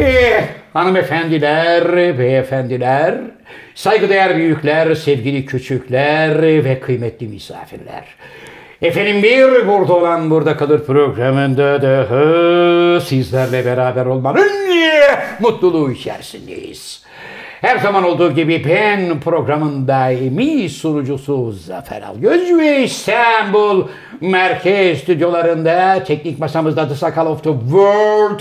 Eh, hanımefendiler, beyefendiler, saygıdeğer büyükler, sevgili küçükler ve kıymetli misafirler. Efendim bir burada olan burada kalır programında daha sizlerle beraber olmanın mutluluğu içerisindeyiz. Her zaman olduğu gibi ben programın daimi sunucusu Zafer Algöz ve İstanbul Merkez Stüdyolarında teknik masamızda The Sakal of the World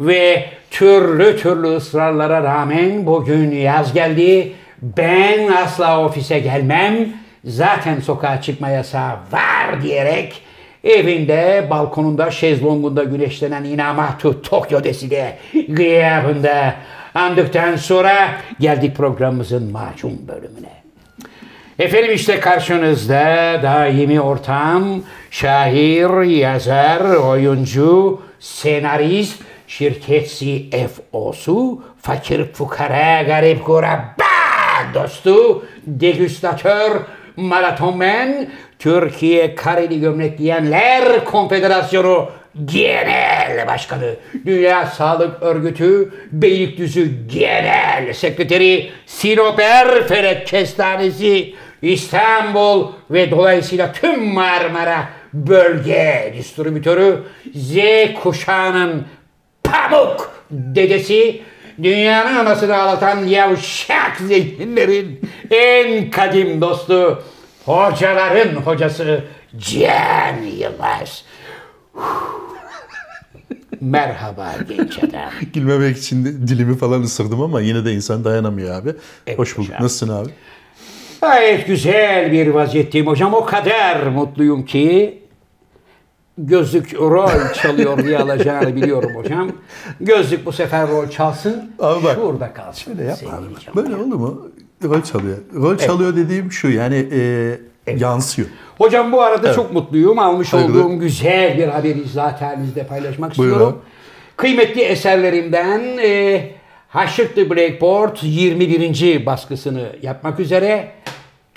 ve türlü türlü ısrarlara rağmen bugün yaz geldi. Ben asla ofise gelmem. Zaten sokağa çıkma yasağı var diyerek evinde, balkonunda, şezlongunda güneşlenen Inamatu Tokyo deside gıyabında andıktan sonra geldik programımızın macun bölümüne. Efendim işte karşınızda daimi ortam, şair, yazar, oyuncu, senarist, şirket CFO'su, fakir fukara, garip kurabba dostu, degüstatör, maratonmen, Türkiye Kareli Gömlek Giyenler Konfederasyonu Genel Başkanı, Dünya Sağlık Örgütü Beylikdüzü Genel Sekreteri, Sinoper Felek Kestanesi, İstanbul ve dolayısıyla tüm Marmara Bölge Distribütörü Z kuşağının pamuk dedesi, dünyanın anasını ağlatan yavşak zenginlerin en kadim dostu, hocaların hocası Cem Yılmaz. Merhaba genç adam. Gülmemek için de dilimi falan ısırdım ama yine de insan dayanamıyor abi. Evet Hoş bulduk. hocam. Nasılsın abi? Gayet güzel bir vaziyetteyim hocam. O kadar mutluyum ki gözlük rol çalıyor diye alacağını biliyorum hocam. Gözlük bu sefer rol çalsın. Abi bak, şurada kalsın. Böyle yapma. Böyle olur mu? Rol çalıyor. Rol çalıyor dediğim şu yani e, yansıyor. Hocam bu arada çok mutluyum. Almış Hayırlı. olduğum güzel bir haberi zaten bizle paylaşmak Buyur istiyorum. Kıymetli eserlerimden e, Haşık the Blackboard 21. baskısını yapmak üzere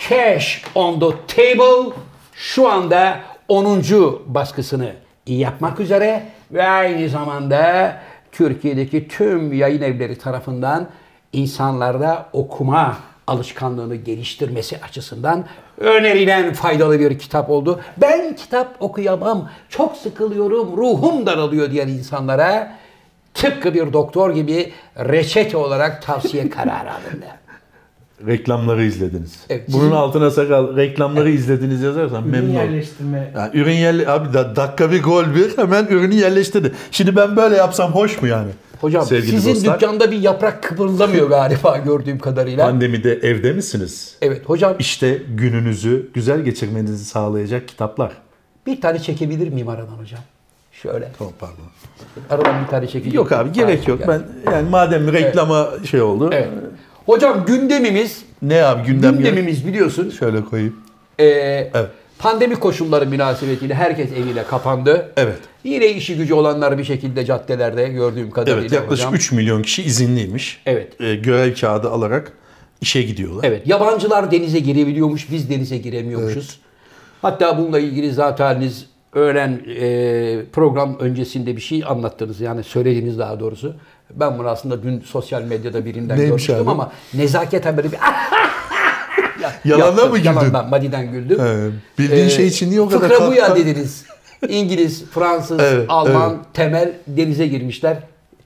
Cash on the Table şu anda 10. baskısını yapmak üzere ve aynı zamanda Türkiye'deki tüm yayın evleri tarafından insanlarda okuma alışkanlığını geliştirmesi açısından önerilen faydalı bir kitap oldu. Ben kitap okuyamam, çok sıkılıyorum, ruhum daralıyor diyen insanlara tıpkı bir doktor gibi reçete olarak tavsiye kararı alındı. Reklamları izlediniz. Evet, Bunun sizin- altına sakal reklamları izlediniz yazarsan Ürün memnun olurum. yerleştirme. Yani ürün yerle abi da, dakika bir gol bir hemen ürünü yerleştirdi. Şimdi ben böyle yapsam hoş mu yani? Hocam Sevgili sizin dostlar. dükkanda bir yaprak kıpırdamıyor galiba gördüğüm kadarıyla. Pandemide evde misiniz? Evet hocam İşte gününüzü güzel geçirmenizi sağlayacak kitaplar. bir tane çekebilir miyim aradan hocam? Şöyle. Tamam pardon. Aradan bir tane çekeceğim. Yok abi gerek yok. Ben yani madem reklama şey oldu. Evet. Hocam gündemimiz Ne abi gündem gündemimiz biliyorsun Şöyle koyayım. e, Evet. pandemi koşulları münasebetiyle herkes evine kapandı. Evet. Yine işi gücü olanlar bir şekilde caddelerde gördüğüm kadarıyla Evet yaklaşık hocam. 3 milyon kişi izinliymiş. Evet. E, görev kağıdı alarak işe gidiyorlar. Evet, yabancılar denize girebiliyormuş, biz denize giremiyormuşuz. Hatta bununla ilgili zaten siz öğlen e, program öncesinde bir şey anlattınız. Yani söylediniz daha doğrusu. Ben bunu aslında dün sosyal medyada birinden Neymiş görmüştüm abi? ama nezaketen böyle bir Ya- Yalandan mı güldün? Yalandan, madiden güldüm. He, bildiğin şey için niye o kadar Fıkra bu ya dediniz. İngiliz, Fransız, Evet, Alman, evet. temel denize girmişler.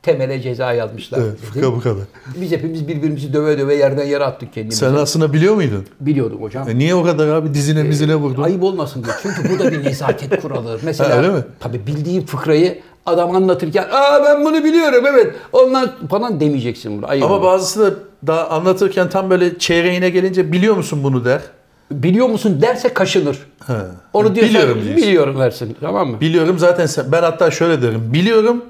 Temele ceza yazmışlar. Evet, fıkra bu kadar. Biz hepimiz birbirimizi döve döve yerden yere attık kendimizi. Sen aslında biliyor muydun? Biliyordum hocam. E, niye o kadar abi dizine mizine vurdun? Ayıp olmasın diye. Çünkü bu da bir nezaket kuralı. Mesela Ha, öyle mi? tabii bildiğin fıkrayı adam anlatırken aa ben bunu biliyorum evet ondan falan demeyeceksin bunu. Ayıp Ama olur. bazısı da daha anlatırken tam böyle çeyreğine gelince biliyor musun bunu der. Biliyor musun derse kaşınır. He. Onu diyorsan Biliyorum diyorsun. biliyorum dersin tamam mı? Biliyorum zaten sen, ben hatta şöyle derim. Biliyorum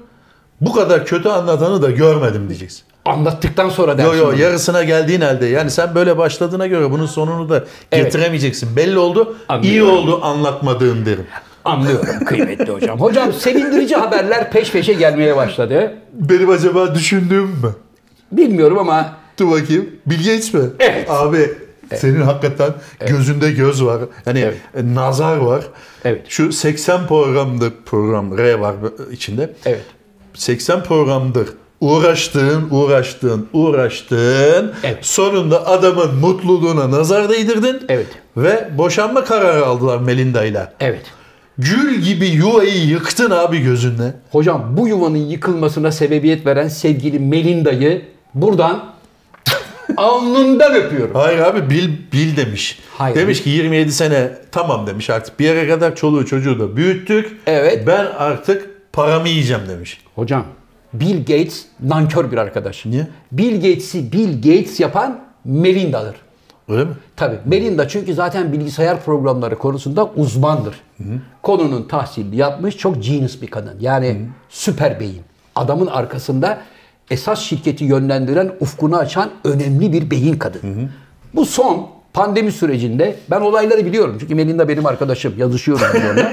bu kadar kötü anlatanı da görmedim diyeceksin. Anlattıktan sonra dersin. Yo yo bunu. yarısına geldiğin halde yani sen böyle başladığına göre bunun sonunu da Evet. getiremeyeceksin. Belli oldu. iyi Anlıyorum. oldu anlatmadığın derim. Anlıyorum kıymetli hocam. Hocam sevindirici haberler peş peşe gelmeye başladı. Benim acaba düşündüğüm mü? Bilmiyorum ama Dur bakayım. Bill Gates mi? Evet. Abi senin hakikaten gözünde göz var. Hani Evet. e, nazar var. Evet. Şu 80 programdır program R var içinde. evet. 80 programdır Uğraştın, uğraştın, uğraştın. Evet. Sonunda adamın mutluluğuna nazar değdirdin. Evet. Ve boşanma kararı aldılar Melinda ile. Evet. Gül gibi yuvayı yıktın abi gözünle. Hocam bu yuvanın yıkılmasına sebebiyet veren sevgili Melinda'yı buradan alnından öpüyorum. Hayır abi bil bil demiş. Hayır. Demiş ki 27 sene tamam demiş artık bir yere kadar çoluğu çocuğu da büyüttük. Evet. Ben artık paramı yiyeceğim demiş. Hocam Bill Gates nankör bir arkadaş. Niye? Bill Gates'i Bill Gates yapan Melinda'dır. Öyle mi? Tabii Melinda çünkü zaten bilgisayar programları konusunda uzmandır. Konunun tahsilini yapmış çok genius bir kadın. Yani süper beyin. Adamın arkasında esas şirketi yönlendiren, ufkunu açan önemli bir beyin kadın. Bu son pandemi sürecinde ben olayları biliyorum. Çünkü Melinda benim arkadaşım. Yazışıyorum onunla.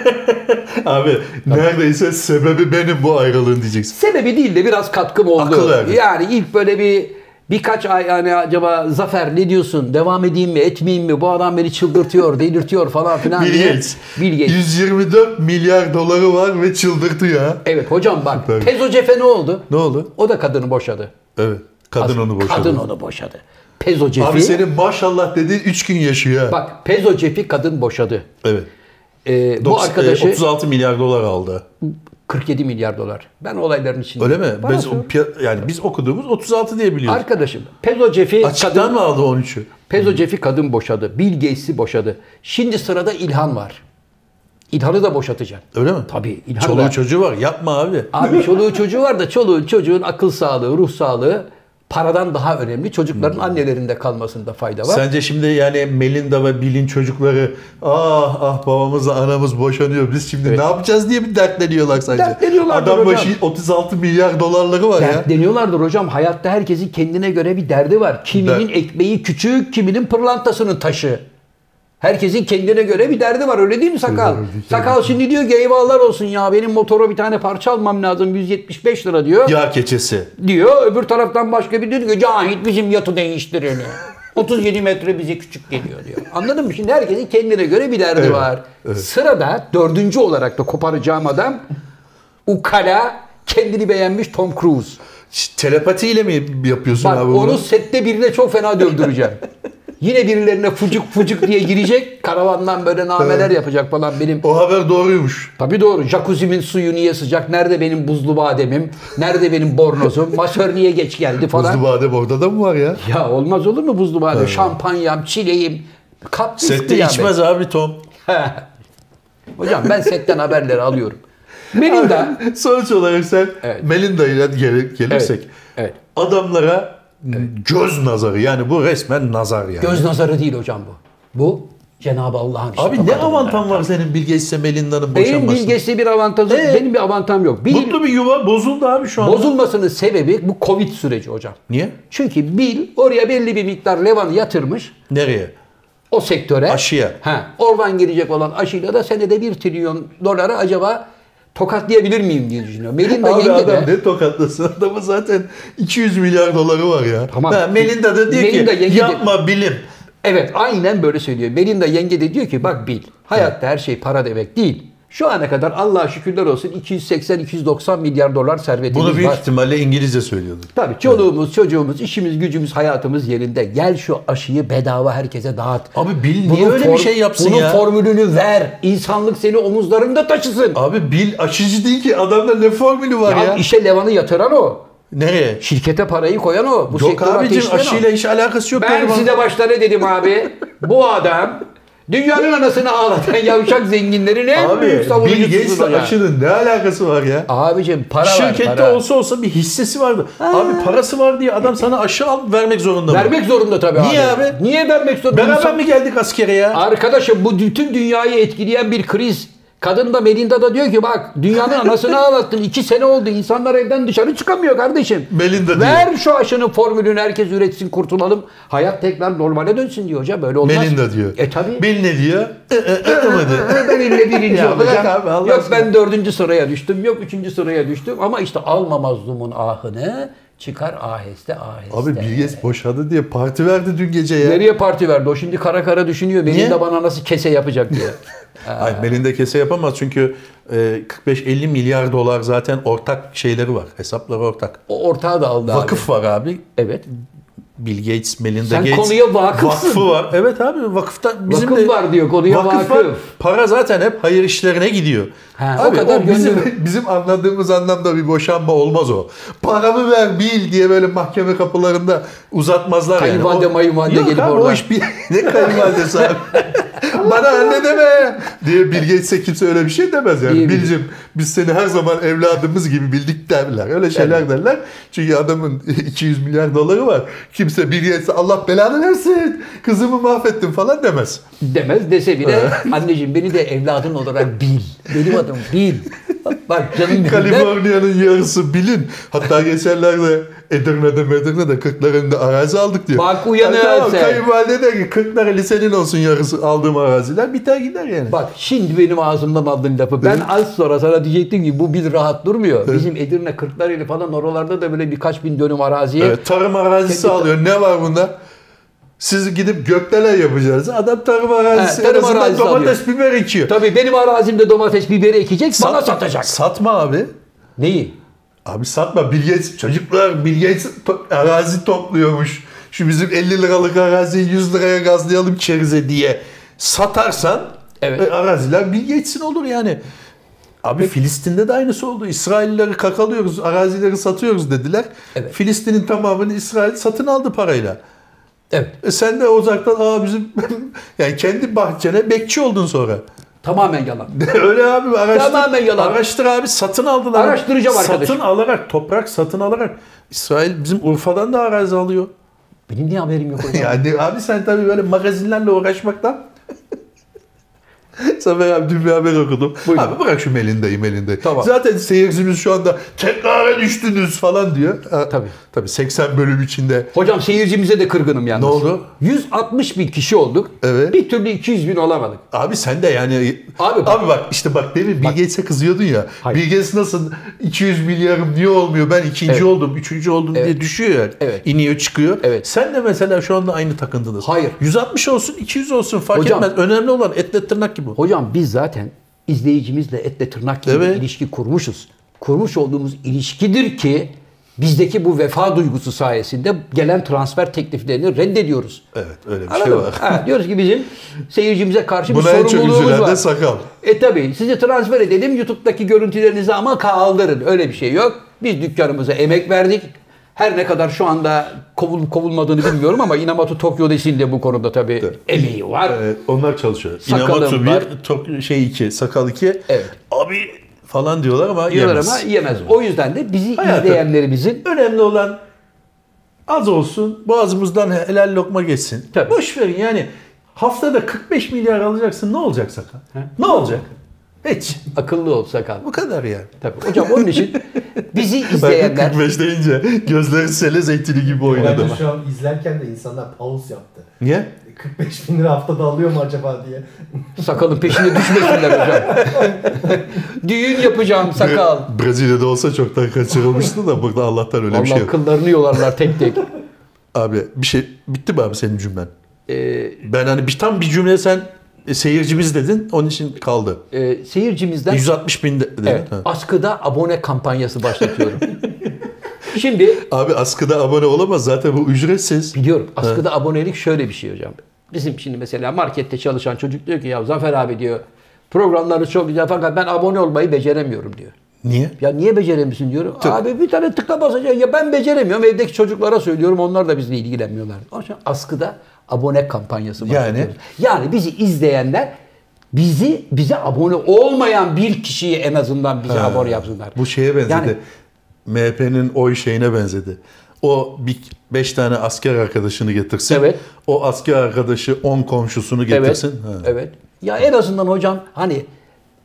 Abi neredeyse sebebi benim bu ayrılığın diyeceksin. Sebebi değil de biraz katkım oldu. Akıl. Yani ilk böyle bir birkaç ay yani acaba Zafer ne diyorsun? Devam edeyim mi, etmeyeyim mi? Bu adam beni çıldırtıyor, delirtiyor falan filan Bill. Gates. Bill Gates. 124 milyar doları var ve çıldırtı ya. Evet hocam bak. Tabii. Pezo Cefe ne oldu? Ne oldu? O da kadını boşadı. Evet. Kadın onu boşadı. Kadın onu boşadı. Pezo Cefi. Abi senin maşallah dediğin 3 gün yaşıyor. Bak Pezo Cefi kadın boşadı. Evet. Ee, bu Dokuz- arkadaşı e, 36 milyar dolar aldı. 47 milyar dolar. Ben olayların içinde. Öyle mi? Biz, yani biz okuduğumuz 36 diye biliyoruz. Arkadaşım Pezo Açıktan kadın, mı aldı 13'ü? Pezo Cefi kadın boşadı. Bill Gates'i boşadı. Şimdi sırada İlhan var. İlhan'ı da boşatacak. Öyle mi? Tabii. İlhan Çoluğu da- çocuğu var. Yapma abi. Abi çoluğu çocuğu var da çoluğun çocuğun akıl sağlığı, ruh sağlığı paradan daha önemli. Çocukların annelerinde kalmasında fayda var. Sence şimdi yani Melinda ve Bill'in çocukları ah ah babamızla anamız boşanıyor biz şimdi Evet. ne yapacağız diye bir dertleniyorlar sence? Dertleniyorlardır Adam hocam. başı 36 milyar dolarları var ya. Dertleniyorlardır hocam. Hayatta herkesin kendine göre bir derdi var. Kiminin Der- ekmeği küçük, kiminin pırlantasının taşı. Herkesin kendine göre bir derdi var öyle değil mi sakal? Sakal şimdi diyor ki eyvallah olsun ya benim motora bir tane parça almam lazım 175 lira diyor. Yağ keçesi. Diyor öbür taraftan başka bir diyor ki Cahit bizim yatı değiştirelim. 37 metre bize küçük geliyor diyor. Anladın mı? Şimdi herkesin kendine göre bir derdi Evet, var. Sırada dördüncü olarak da koparacağım adam ukala kendini beğenmiş Tom Cruise. Telepatiyle mi yapıyorsun Bak abi bunu? onu sette birine çok fena dövdüreceğim. Yine birilerine fucuk fucuk diye girecek. Karavandan böyle nameler yapacak falan benim. O haber doğruymuş. Tabii doğru. Jacuzzi'min suyu niye sıcak? Nerede benim buzlu bademim? Nerede benim bornozum? Masör niye geç geldi falan. Buzlu badem orada da mı var ya? Ya olmaz olur mu buzlu badem? Şampanyam, çileğim. Kap Sette içmez abi Tom. Hocam ben setten haberleri alıyorum. Melinda. Sonuç olarak sen Evet. Melinda ile gel- gelirsek Evet, evet. adamlara göz nazarı yani bu resmen nazar yani. Göz nazarı değil hocam bu. Bu Cenab-ı Allah'ın işi. Abi ne avantan var senin Bill Gates'e Melinda'nın Benim boşanması? bilgesi bir avantajı, Ee? benim bir avantam yok. Bill, Mutlu bir yuva bozuldu abi şu anda. bozulmasının sebebi bu Covid süreci hocam. Niye? Çünkü Bill oraya belli bir miktar levanı yatırmış. Nereye? o sektöre. Aşıya. Ha, oradan gelecek olan aşıyla da senede 1 trilyon doları acaba tokatlayabilir miyim diye düşünüyorum. Melinda Abi yenge adam de ne tokatlasın adamı zaten 200 milyar doları var ya. Tamam. Ha, Melinda da diyor Melinda ki yenge de- yapma bilim. Evet aynen böyle söylüyor. Melinda yenge de diyor ki bak bil hayatta her şey para demek değil. Şu ana kadar Allah'a şükürler olsun 280-290 milyar dolar servetimiz Bunu büyük var. ihtimalle İngilizce söylüyordu. Tabii çoluğumuz, çocuğumuz, işimiz, gücümüz, hayatımız yerinde. Gel şu aşıyı bedava herkese dağıt. Abi Bill niye öyle bir şey yapsın bunun ya? formülünü ver. İnsanlık seni omuzlarında taşısın. Abi Bill aşıcı değil ki adamda ne formülü var Ya, ya. işe levanı yatıran o. Nereye? Şirkete parayı koyan o. Bu Yok abicim ateşleyen o. aşıyla hiç alakası yok. Ben size başta ne dedim abi? Bu adam dünyanın anasını ağlatan yavşak zenginlerin en Abi büyük Bill savunucusudur Gates'le ya. aşının ne alakası var ya? Abicim para Şirkette var para. olsa olsa bir hissesi vardı. Abi parası var diye adam sana aşı al vermek zorunda mı? Vermek zorunda tabii Niye abi. abi? Niye vermek zorunda? Beraber mi geldik askere ya? Arkadaşım bu bütün dünyayı etkileyen bir kriz. Kadın da Melinda da diyor ki bak dünyanın anasını ağlattın. iki sene oldu. İnsanlar evden dışarı çıkamıyor kardeşim. Melinda diyor. Ver şu aşının formülünü herkes üretsin kurtulalım. Hayat tekrar normale dönsün diyor hocam. Böyle olmaz. Melinda diyor. E tabi. Bill ne diyor? Ben ille birinci olacağım. abi, Allah yok ben dördüncü sıraya düştüm. Yok üçüncü sıraya düştüm. Ama işte alma mazlumun ahını çıkar aheste aheste. Abi Bill Gates boşadı diye parti verdi dün gece ya. Nereye parti verdi? O şimdi kara kara düşünüyor. Melinda Niye? bana nasıl kese yapacak diye. Ay, Melinda kese yapamaz çünkü e, 45-50 milyar dolar zaten ortak şeyleri var. Hesapları ortak. O ortağı da aldı Vakıf var abi. abi. Evet. Bill Gates, Melinda Sen Gates. konuya vakıfsın. Vakfı var. Evet abi vakıfta bizim Vakıf de var diyor, konuya vakıf var. vakıf. Para zaten hep hayır işlerine gidiyor. Ha, o abi, kadar bizim, gönlü- bizim anladığımız anlamda bir boşanma olmaz o. Paramı ver bil diye böyle mahkeme kapılarında uzatmazlar yani. Kayınvalide O- mayınvalide Yok gelip abi, orada. O iş bir... ne kayınvalidesi abi? Bana anne deme diye Bill Gates'e kimse öyle bir şey demez yani. Bill'cim biz seni her zaman evladımız gibi bildik derler. Öyle şeyler derler. Çünkü adamın 200 milyar doları var. Kimse Bill Gates'e Allah belanı versin kızımı mahvettin falan demez. Demez dese bile anneciğim beni de evladın olarak bil. Benim adım bil. Bak canım. Kaliforniya'nın yarısı bilin. Hatta geçenlerde Edirne'de Medirne'de Kırklareli'nde arazi aldık diyor. Bak uyanır Ha, tamam. Kayınvalide der ki Kırklareli senin olsun yarısı aldığım araziler biter gider yani. Bak şimdi benim ağzımdan aldığın lafı. Ben az sonra sana diyecektim ki bu bil rahat durmuyor. Bizim Edirne Kırklareli falan oralarda da böyle birkaç bin dönüm araziye Evet, tarım arazisi alıyor. Ne var bunda? Siz gidip gökdelen yapacaksınız. Adam tarım arazisi, He, tarım arazisi domates biber ekiyor. Tabii benim arazimde domates biberi ekecek bana satacak. Satma abi. Neyi? Abi satma. Bill Gates, çocuklar to- arazi topluyormuş. Şu bizim 50 liralık araziyi 100 liraya gazlayalım çerize diye satarsan Evet. e, araziler Bill Gates'in olur yani. Abi Filistin'de de aynısı oldu. İsraillileri kakalıyoruz, arazileri satıyoruz dediler. Evet. Filistin'in tamamını İsrail satın aldı parayla. Evet. E sen de uzaktan aa bizim yani kendi bahçene bekçi oldun sonra. Tamamen yalan. Öyle abi araştır. Tamamen yalan. Araştır abi satın aldılar. Araştıracağım arkadaşım. Satın alarak toprak satın alarak İsrail bizim Urfa'dan da arazi alıyor. Benim niye haberim yok hocam? Yani abi sen tabii böyle magazinlerle uğraşmaktan Zafer abi dün bir haber okudum. Buyurun. Abi bırak şu Melinda'yı Melinda'yı. Tamam. Zaten seyircimiz şu anda tekrara düştünüz falan diyor. Ha, Tabii. Tabii 80 bölüm içinde. Hocam seyircimize de kırgınım yalnız. Ne oldu? 160 bin kişi olduk. Evet. Bir türlü 200 bin olamadık. Abi sen de yani Abi abi bak- bak, işte bak demin Bill Gates'e kızıyordun ya. Hayır. Bill Gates nasıl 200 milyarım niye olmuyor ben ikinci Evet. oldum üçüncü oldum diye düşüyor yani. Evet. İniyor çıkıyor. Evet. Sen de mesela şu anda aynı takıntıdasın. Hayır. 160 olsun 200 olsun fark Hocam- etmez. Önemli olan etle tırnak gibi. Hocam biz zaten izleyicimizle etle tırnak gibi Evet. ilişki kurmuşuz. Kurmuş olduğumuz ilişkidir ki bizdeki bu vefa duygusu sayesinde gelen transfer tekliflerini reddediyoruz. Evet öyle bir Anladın şey var. Ha, diyoruz ki bizim seyircimize karşı Buna bir sorumluluğumuz var. de sakal. E tabi sizi transfer edelim YouTube'daki görüntülerinizi ama kaldırın. Öyle bir şey yok. Biz dükkanımıza emek verdik. Her ne kadar şu anda kovul, kovulmadığını bilmiyorum ama Inamatu Tokyo Desin de bu konuda tabii emeği var. Evet, onlar çalışıyor. Sakalım var. 1, Tok- şey 2, sakal 2. Evet. Abi falan diyorlar ama Diyorlar yemez. ama yemez. O yüzden de bizi Hayatım. izleyenlerimizin Önemli olan az olsun, boğazımızdan helal lokma geçsin. Tabii. Boş verin yani haftada 45 milyar alacaksın ne olacak sakal? Ne olacak? Hiç. akıllı ol sakal. Bu kadar yani. Tabii. Hocam onun için bizi Ben izleyenler 45 deyince gözleri sele zeytini gibi oynadı. Bence şu an izlerken de insanlar pause yaptı. Niye? 45 bin lira haftada alıyor mu acaba diye. sakalın peşine düşmesinler hocam. Düğün yapacağım sakal. Bre- Brezilya'da olsa çoktan kaçırılmıştı da burada Allah'tan öyle bir Allah şey yok. kıllarını yolarlar tek tek. Abi bir şey bitti mi abi senin cümlen? Ee, Ben hani bir tam bir cümle sen e, seyircimiz dedin onun için kaldı. e, seyircimizden 160 bin de- dedin. Evet, Ha. askıda abone kampanyası başlatıyorum. Şimdi Abi askıda abone olamaz zaten bu ücretsiz. biliyorum askıda abonelik şöyle bir şey hocam. Bizim şimdi mesela markette çalışan çocuk diyor ki ya Zafer abi diyor programları çok güzel fakat ben abone olmayı beceremiyorum diyor. Niye? Ya niye beceremiyorsun diyorum. Abi bir tane tıkla basacaksın. Ya ben beceremiyorum. Evdeki çocuklara söylüyorum. Onlar da bizle ilgilenmiyorlar. Onun için askıda abone kampanyası Yani? başlatıyoruz. Yani bizi izleyenler bizi bize abone olmayan bir kişiyi en azından bize abone yapsınlar. Bu şeye benzedi. Yani- MHP'nin oy şeyine benzedi. O bir beş tane asker arkadaşını getirsin. Evet. O asker arkadaşı 10 komşusunu Evet. getirsin. Ha. Evet. Ya en azından hocam hani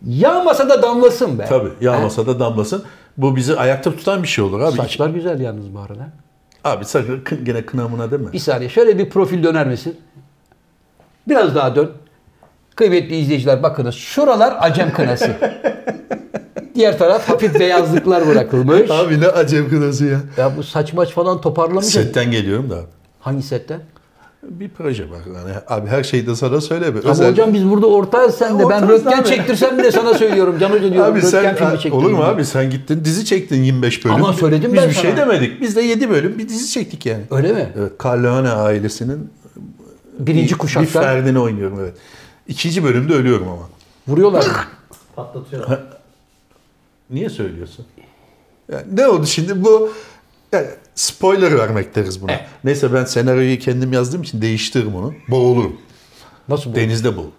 yağmasa da damlasın be. Tabii yağmasa da damlasın. Bu bizi ayakta tutan bir şey olur abi. Saçlar güzel yalnız bu arada. Abi sakın kın- gene kınamına deme. Bir saniye şöyle bir profil döner misin? Biraz daha dön. Kıymetli izleyiciler bakınız şuralar acem kınası. Diğer taraf hafif beyazlıklar bırakılmış. Abi ne acem kınası ya. Ya bu saç maç falan toparlamış. Setten geliyorum da abi. Hangi setten? Bir proje var. Yani abi her şeyi de sana söyleme. Ama Özel- hocam biz burada ortağız sen de. Ben röntgen abi. çektirsem bile sana söylüyorum. Can Hoca diyorum. Abi sen filmi çektim. olur mu abi sen gittin dizi çektin 25 bölüm. Ama söyledim Biz ben bir sana. şey demedik. Biz de 7 bölüm bir dizi çektik yani. Öyle mi? Evet, Corleone ailesinin Birinci bir, kuşaktan bir ferdini oynuyorum evet. İkinci bölümde ölüyorum ama. vuruyorlar. Patlatıyor. Niye söylüyorsun? Yani ne oldu şimdi bu yani spoiler vermek deriz buna. Evet. Neyse ben senaryoyu kendim yazdığım için değiştiririm onu. Boğulurum. Nasıl bu? Denizde boğul.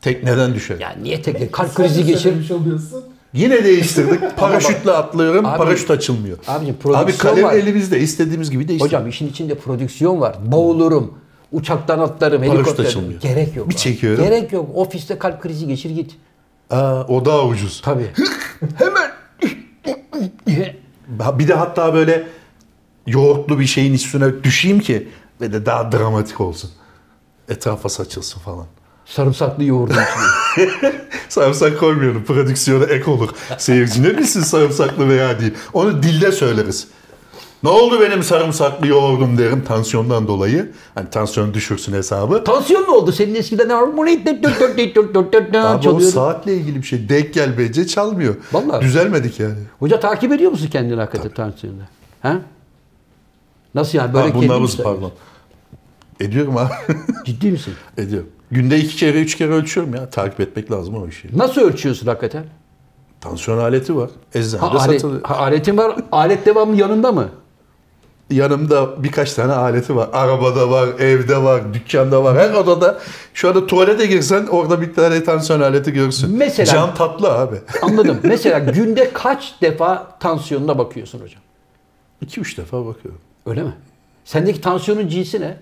Tekneden düşerim. Ya niye tek kalp krizi geçir? Oluyorsun. Yine değiştirdik. Paraşütle atlıyorum. Abi- paraşüt açılmıyor. Abicim Abi prodüksiyon kalem var. elimizde istediğimiz gibi değiştir. Hocam işin içinde prodüksiyon var. Boğulurum. Uçaktan atlarım, Paraşüt açılmıyor. Gerek yok. Bir abi. çekiyorum. Gerek yok. Ofiste kalp krizi geçir git. Aa, o daha ucuz. Tabii. Hemen. Bir de hatta böyle yoğurtlu bir şeyin üstüne düşeyim ki ve de daha dramatik olsun. Etrafa saçılsın falan. Sarımsaklı yoğurdun. Sarımsak koymuyorum. Prodüksiyona ek olur. Seyirci ne bilsin sarımsaklı veya değil. Onu dilde söyleriz. Ne oldu benim sarımsaklı yoğurdum derim tansiyondan dolayı. Hani tansiyon düşürsün hesabı. Tansiyon ne oldu? Senin eskiden Abi o saatle ilgili bir şey. Denk gel bence çalmıyor. Vallahi. Düzelmedik yani. Hoca takip ediyor musun kendini hakikaten tansiyonda? Ha? Nasıl yani? Böyle Ha, bunlarımız pardon. Ediyorum abi. Ciddi misin? Ediyorum. Günde iki kere, üç kere ölçüyorum ya. Takip etmek lazım o işi. Nasıl ölçüyorsun hakikaten? Tansiyon aleti var. Eczanede Ha, alet, satılıyor. ha, aletin var. Alet devamlı yanında mı? Yanımda birkaç tane aleti var. Arabada var, evde var, dükkanda var. Her odada şu anda tuvalete girsen orada bir tane tansiyon aleti görürsün. Mesela- Can tatlı abi. Anladım. Mesela günde kaç defa tansiyonuna bakıyorsun hocam? 2-3 defa bakıyorum. Öyle mi? Sendeki tansiyonun cinsi ne?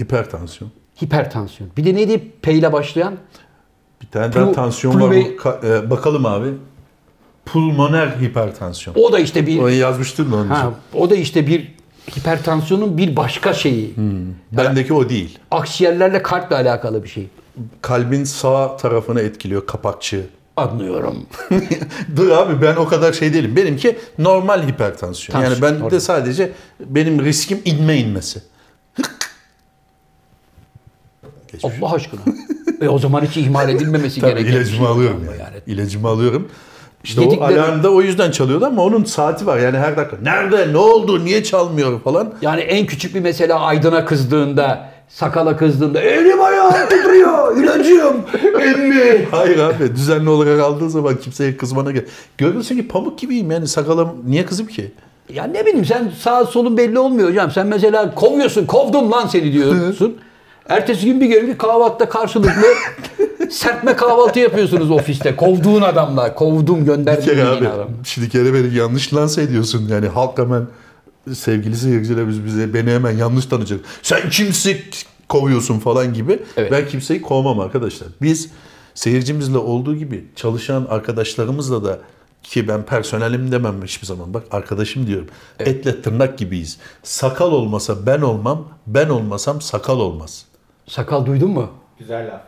Hipertansiyon. Hipertansiyon. Bir de neydi P ile başlayan? Bir tane Plu- daha tansiyon var. ka- e, bakalım abi. Pulmoner hipertansiyon. O da işte bir Onu yazmıştın da onun için. ha, o da işte bir hipertansiyonun bir başka şeyi. Bendeki o değil. Akciğerlerle kalple alakalı bir şey. Kalbin sağ tarafını etkiliyor kapakçığı. Anlıyorum. Dur abi ben o kadar şey değilim. Benimki normal hipertansiyon. Tansiyon, yani ben normal. de sadece benim riskim inme inmesi. Geçmiş. Allah aşkına. e o zaman hiç ihmal edilmemesi Tabii gereken ilacımı şey alıyorum yani. yani. İlacımı alıyorum. İşte Yedikleri- o alarm da o yüzden çalıyordu ama onun saati var. Yani her dakika nerede, ne oldu, niye çalmıyor falan. Yani en küçük bir mesela Aydın'a kızdığında, sakala kızdığında elim ayağım titriyor, ilacım, emmi. Hayır abi düzenli olarak aldığı zaman kimseye kızmana gerek. Görüyorsun ki pamuk gibiyim yani sakalım niye kızım ki? Ya ne bileyim sen sağ solun belli olmuyor hocam. Sen mesela kovuyorsun, kovdum lan seni diyorsun. Ertesi gün bir gelin kahvaltıda karşılıklı serpme kahvaltı yapıyorsunuz ofiste. Kovduğun adamla, kovdum abi adam. şimdi kere beni yanlış lanse ediyorsun. Yani halk hemen sevgili seyircilerimiz bize beni hemen yanlış tanıyacak. Sen kimsin kovuyorsun falan gibi. Evet. Ben kimseyi kovmam arkadaşlar. Biz seyircimizle olduğu gibi çalışan arkadaşlarımızla da ki ben personelim demem hiçbir zaman. Bak arkadaşım diyorum. Etle tırnak gibiyiz. Sakal olmasa ben olmam, ben olmasam sakal olmaz. Sakal duydun mu? Güzel laf.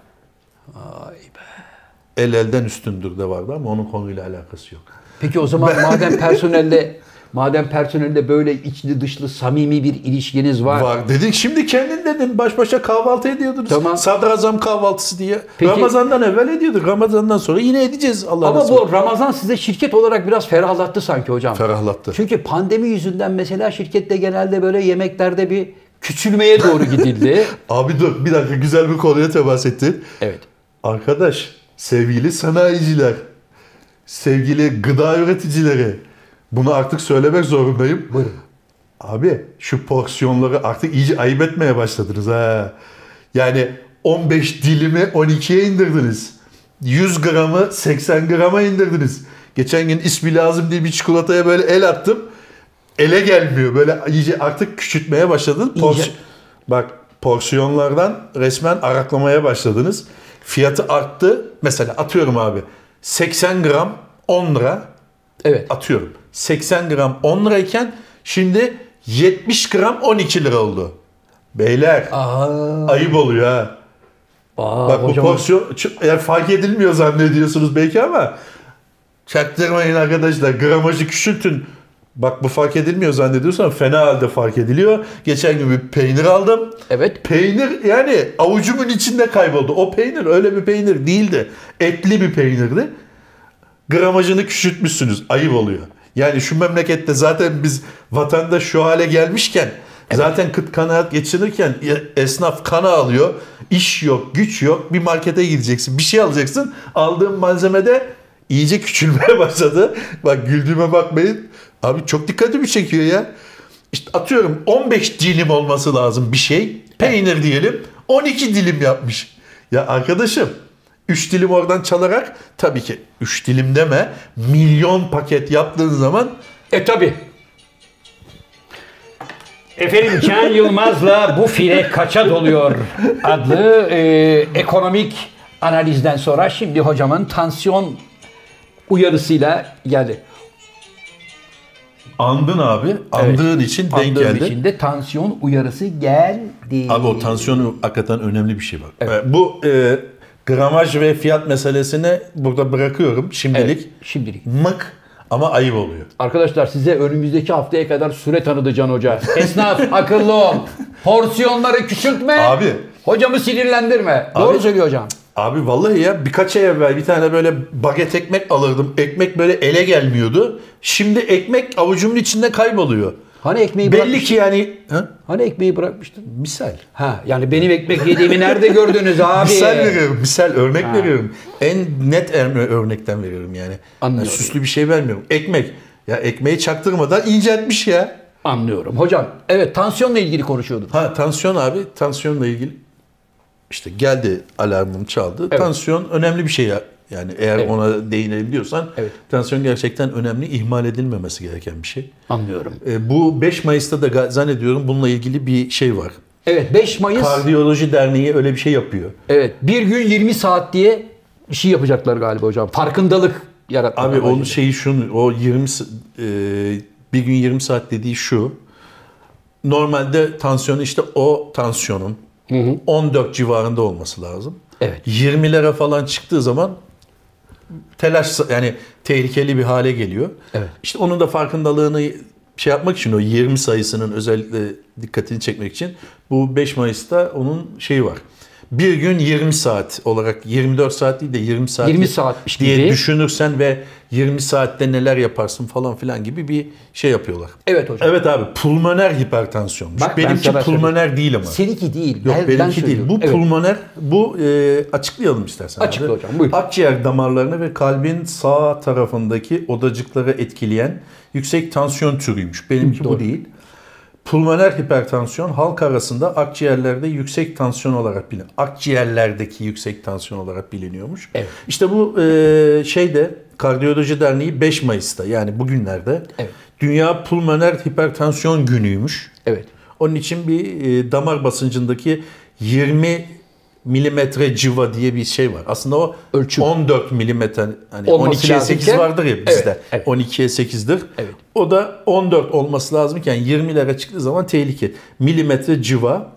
El elden üstündür de vardı ama onun konuyla alakası yok. Peki o zaman madem personelle madem personelle böyle içli dışlı samimi bir ilişkiniz var. Var dedin şimdi kendin dedin baş başa kahvaltı ediyordunuz. Tamam. Sadrazam kahvaltısı diye. Peki- Ramazan'dan evvel ediyorduk. Ramazan'dan sonra yine edeceğiz Allah Ama nasip. bu Ramazan size şirket olarak biraz ferahlattı sanki hocam. Ferahlattı. Çünkü pandemi yüzünden mesela şirkette genelde böyle yemeklerde bir küçülmeye doğru gidildi. Abi dur bir dakika güzel bir konuya temas ettin. evet. Arkadaş sevgili sanayiciler, sevgili gıda üreticileri bunu artık söylemek zorundayım. Buyurun. Abi şu porsiyonları artık iyice ayıp etmeye başladınız ha. Yani 15 dilimi 12'ye indirdiniz. 100 gramı 80 grama indirdiniz. Geçen gün ismi lazım diye bir çikolataya böyle el attım. Ele gelmiyor. Böyle iyice artık küçültmeye başladın. Pors- İyice. Bak porsiyonlardan resmen araklamaya başladınız. Fiyatı arttı. Mesela atıyorum abi 80 gram 10 lira Evet. atıyorum 80 gram 10 lirayken şimdi 70 gram 12 lira oldu. Beyler Aa, ayıp oluyor ha. aa Bak bu hocam. porsiyon çok- yani fark edilmiyor zannediyorsunuz belki ama çaktırmayın arkadaşlar gramajı küçültün. Bak bu fark edilmiyor zannediyorsan fena halde fark ediliyor. Geçen gün bir peynir aldım. Evet. Peynir yani avucumun içinde kayboldu. O peynir öyle bir peynir değildi. Etli bir peynirdi. Gramajını küçültmüşsünüz. Ayıp oluyor. Yani şu memlekette zaten biz vatandaş şu hale gelmişken zaten kıt kanaat geçinirken esnaf kana alıyor. iş yok, güç yok. Bir markete gideceksin. Bir şey alacaksın. Aldığın malzemede iyice küçülmeye başladı. Bak güldüğüme bakmayın. Abi çok dikkatimi çekiyor ya. İşte atıyorum 15 dilim olması lazım bir şey. Peynir diyelim. 12 dilim yapmış. Ya arkadaşım 3 dilim oradan çalarak tabii ki 3 dilim deme milyon paket yaptığın zaman E tabi. Efendim Can Yılmaz'la bu file kaça doluyor adlı e, ekonomik analizden sonra şimdi hocamın tansiyon uyarısıyla geldi. andın abi. Andığın için denk Andığım geldi. için de tansiyon uyarısı geldi. Abi o tansiyonu hakikaten önemli bir şey bak. Ee, Bu e, gramaj ve fiyat meselesini burada bırakıyorum şimdilik. Evet, şimdilik. Mık ama ayıp oluyor. Arkadaşlar size önümüzdeki haftaya kadar süre tanıdı Can Hoca. Esnaf akıllı ol. Porsiyonları küçültme. Abi. Hocamı sinirlendirme. Doğru söylüyor hocam. Abi vallahi ya birkaç ay evvel bir tane böyle baget ekmek alırdım. Ekmek böyle ele gelmiyordu. Şimdi ekmek avucumun içinde kayboluyor. Hani ekmeği Belli ki yani ha? Hani ekmeği bırakmıştın? misal. Ha yani benim ekmek yediğimi nerede gördünüz abi? Misal veriyorum, misal örnek veriyorum. En net örnekten veriyorum yani. Anlıyorum. Yani süslü bir şey vermiyorum. Ekmek. Ya ekmeği çaktırmadan inceltmiş ya. Anlıyorum. Hocam evet tansiyonla ilgili konuşuyorduk. Ha tansiyon abi, tansiyonla ilgili işte geldi alarmım çaldı. Evet. Tansiyon önemli bir şey ya. Yani eğer Evet. ona değinebiliyorsan Evet. tansiyon gerçekten önemli, ihmal edilmemesi gereken bir şey. Anlıyorum. E, bu 5 Mayıs'ta da zannediyorum bununla ilgili bir şey var. Evet 5 Mayıs. Kardiyoloji Derneği öyle bir şey yapıyor. Evet bir gün 20 saat diye bir şey yapacaklar galiba hocam. Farkındalık yaratmak. Abi onun şeyi şunu, o 20 s- e, bir gün 20 saat dediği şu. Normalde tansiyon işte o tansiyonun 14 civarında olması lazım. Evet. 20'lere falan çıktığı zaman telaş yani tehlikeli bir hale geliyor. Evet. İşte onun da farkındalığını şey yapmak için o 20 sayısının özellikle dikkatini çekmek için bu 5 Mayıs'ta onun şeyi var. Bir gün 20 saat olarak 24 saat değil de 20 saat 20 saatmiş diye gibi. düşünürsen ve 20 saatte neler yaparsın falan filan gibi bir şey yapıyorlar. Evet hocam. Evet abi pulmoner hipertansiyonmuş. Bak ben benimki sana pulmoner değil ama. Seninki değil. Yok ben, ben benimki değil. söylüyorum. Bu Evet. pulmoner. Bu e, açıklayalım istersen. Açıkla abi. hocam, buyur. Akciğer damarlarını ve kalbin sağ tarafındaki odacıkları etkileyen yüksek tansiyon türüymüş. Benimki Doğru. bu değil. Pulmoner hipertansiyon halk arasında akciğerlerde yüksek tansiyon olarak biliniyor. Akciğerlerdeki yüksek tansiyon olarak biliniyormuş. Evet. İşte bu e, şeyde Kardiyoloji Derneği 5 Mayıs'ta yani bugünlerde Evet. Dünya Pulmoner Hipertansiyon Günü'ymüş. Evet. Onun için bir e, damar basıncındaki 20 milimetre civa diye bir şey var. Aslında o Ölçüm. 14 milimetre hani Olması 12'ye lazımken- 8 vardır ya bizde. Evet, evet. 12'ye 8'dir. Evet. O da 14 olması lazımken 20'lere çıktığı zaman tehlike. Milimetre civa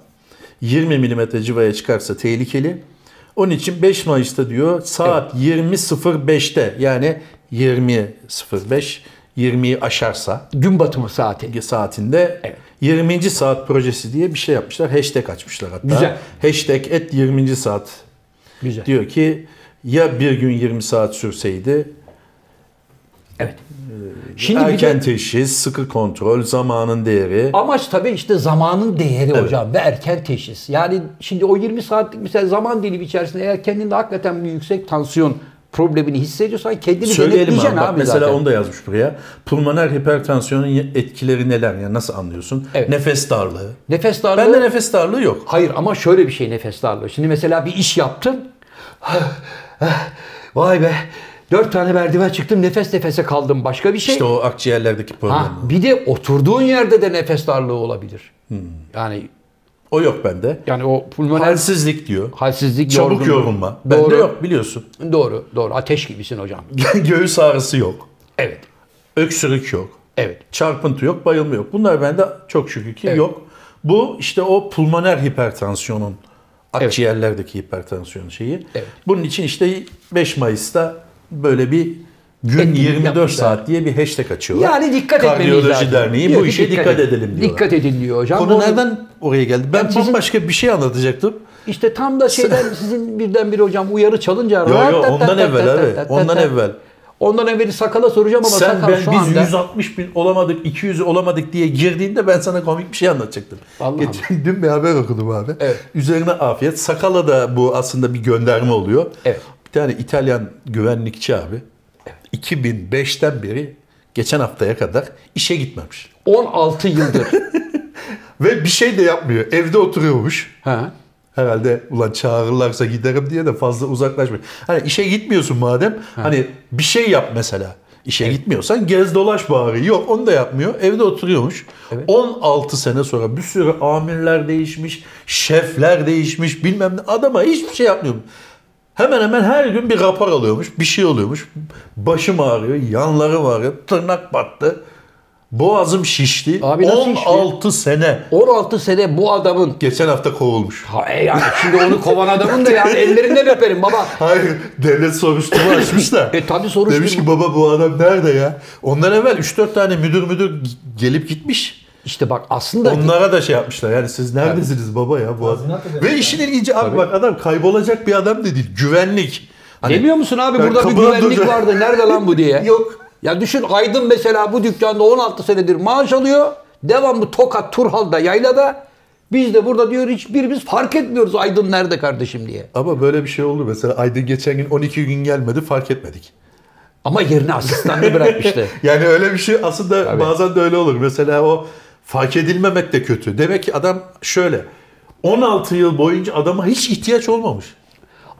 20 milimetre civaya çıkarsa tehlikeli. Onun için 5 Mayıs'ta diyor saat 20.05'te yani 20.05 20'yi aşarsa Gün batımı saati. saatinde Evet. 20. saat projesi diye bir şey yapmışlar. Hashtag açmışlar hatta. Güzel. Hashtag et 20. saat. Güzel. Diyor ki ya bir gün 20 saat sürseydi Evet. Şimdi bir erken de teşhis, sıkı kontrol, zamanın değeri. amaç tabii işte zamanın değeri hocam ve erken teşhis. Yani şimdi o 20 saatlik mesela zaman dilimi içerisinde eğer kendinde hakikaten bir yüksek tansiyon problemini hissediyorsan kendini Söyleyelim abi. denetleyeceksin Bak abi mesela zaten. onu da yazmış buraya. Pulmoner hipertansiyonun etkileri neler? Yani nasıl anlıyorsun? Evet. Nefes darlığı. Nefes darlığı. Bende nefes darlığı yok. Hayır ama şöyle bir şey nefes darlığı. Şimdi mesela bir iş yaptın. Vay be. Dört tane merdiven çıktım nefes nefese kaldım. Başka bir şey. İşte o akciğerlerdeki problem. ha, bir de oturduğun yerde de nefes darlığı olabilir. Hmm. Yani O yok bende. yani o pulmoner Halsizlik diyor. halsizlik, Çabuk yorgunluk. yorulma. Bende Doğru. yok biliyorsun. Doğru, doğru. Ateş gibisin hocam. Göğüs ağrısı yok. Evet. Öksürük yok. Evet. Çarpıntı yok, bayılma yok. Bunlar bende çok şükür ki Evet. yok. Bu işte o pulmoner hipertansiyonun akciğerlerdeki hipertansiyon şeyi. Evet. Bunun için işte 5 Mayıs'ta böyle bir Gün etkinlik 24 yapmışlar. saat diye bir hashtag açıyorlar. Yani dikkat etmeliyiz Kardiyoloji. Derneği Diyor bu işe dikkat, edin. edelim diyorlar. Dikkat edin diyor hocam. Konu Onu- nereden oraya geldi? Ben Yani sizin- bambaşka bir şey anlatacaktım. İşte tam da şeyden sizin birdenbire hocam uyarı çalınca. Yo yo ondan evvel abi. Ondan evvel. Ondan evveli sakala soracağım ama Sen sakal ben şu biz anda. 160 bin olamadık, 200 olamadık diye girdiğinde ben sana komik bir şey anlatacaktım. Vallahi Geçen dün bir haber okudum abi. Evet. Üzerine afiyet. Sakala da bu aslında bir gönderme oluyor. Evet. Tane İtalyan güvenlikçi abi. 2005'ten beri geçen haftaya kadar işe gitmemiş. 16 yıldır. Ve bir şey de yapmıyor. Evde oturuyormuş. ha. Herhalde ulan çağırırlarsa giderim diye de fazla uzaklaşmıyor. Hani işe gitmiyorsun madem hani bir şey yap mesela. İşe gitmiyorsan gez dolaş bari. Yok onu da yapmıyor. Evde oturuyormuş. 16 sene sonra bir sürü amirler değişmiş, şefler değişmiş bilmem ne. Adama hiçbir şey yapmıyor. Hemen hemen her gün bir rapor alıyormuş. Bir şey oluyormuş. Başım ağrıyor, yanlarım ağrıyor, tırnak battı. Boğazım şişti. Abi nasıl şişti? 16 sene. 16 sene bu adamın Geçen hafta kovulmuş. Ha, e yani şimdi onu kovan adamın da yani ellerinden öperim baba. Hayır devlet soruşturma açmış da. E, tabii soruşturma. Demiş ki baba bu adam nerede ya? Ondan evvel 3-4 tane müdür müdür gelip gitmiş. İşte bak aslında Onlara da şey yapmışlar. Yani siz neredesiniz baba ya bu adam? Ve işin ilginci abi bak adam kaybolacak bir adam da değil. Güvenlik. Hani- demiyor musun abi burada bir güvenlik duracağım. vardı. Nerede lan bu diye. Yok. Ya düşün Aydın mesela bu dükkanda 16 senedir maaş alıyor. Devamlı Tokat, Turhal'da, Yayla'da. Biz de burada diyor hiçbirimiz fark etmiyoruz Aydın nerede kardeşim diye. Ama böyle bir şey oldu. Mesela Aydın geçen gün 12 gün gelmedi fark etmedik. Ama yerine asistanını bırakmıştı. Yani öyle bir şey aslında Tabii. bazen de öyle olur. Mesela o fark edilmemek de kötü. Demek ki adam şöyle 16 yıl boyunca adama hiç ihtiyaç olmamış.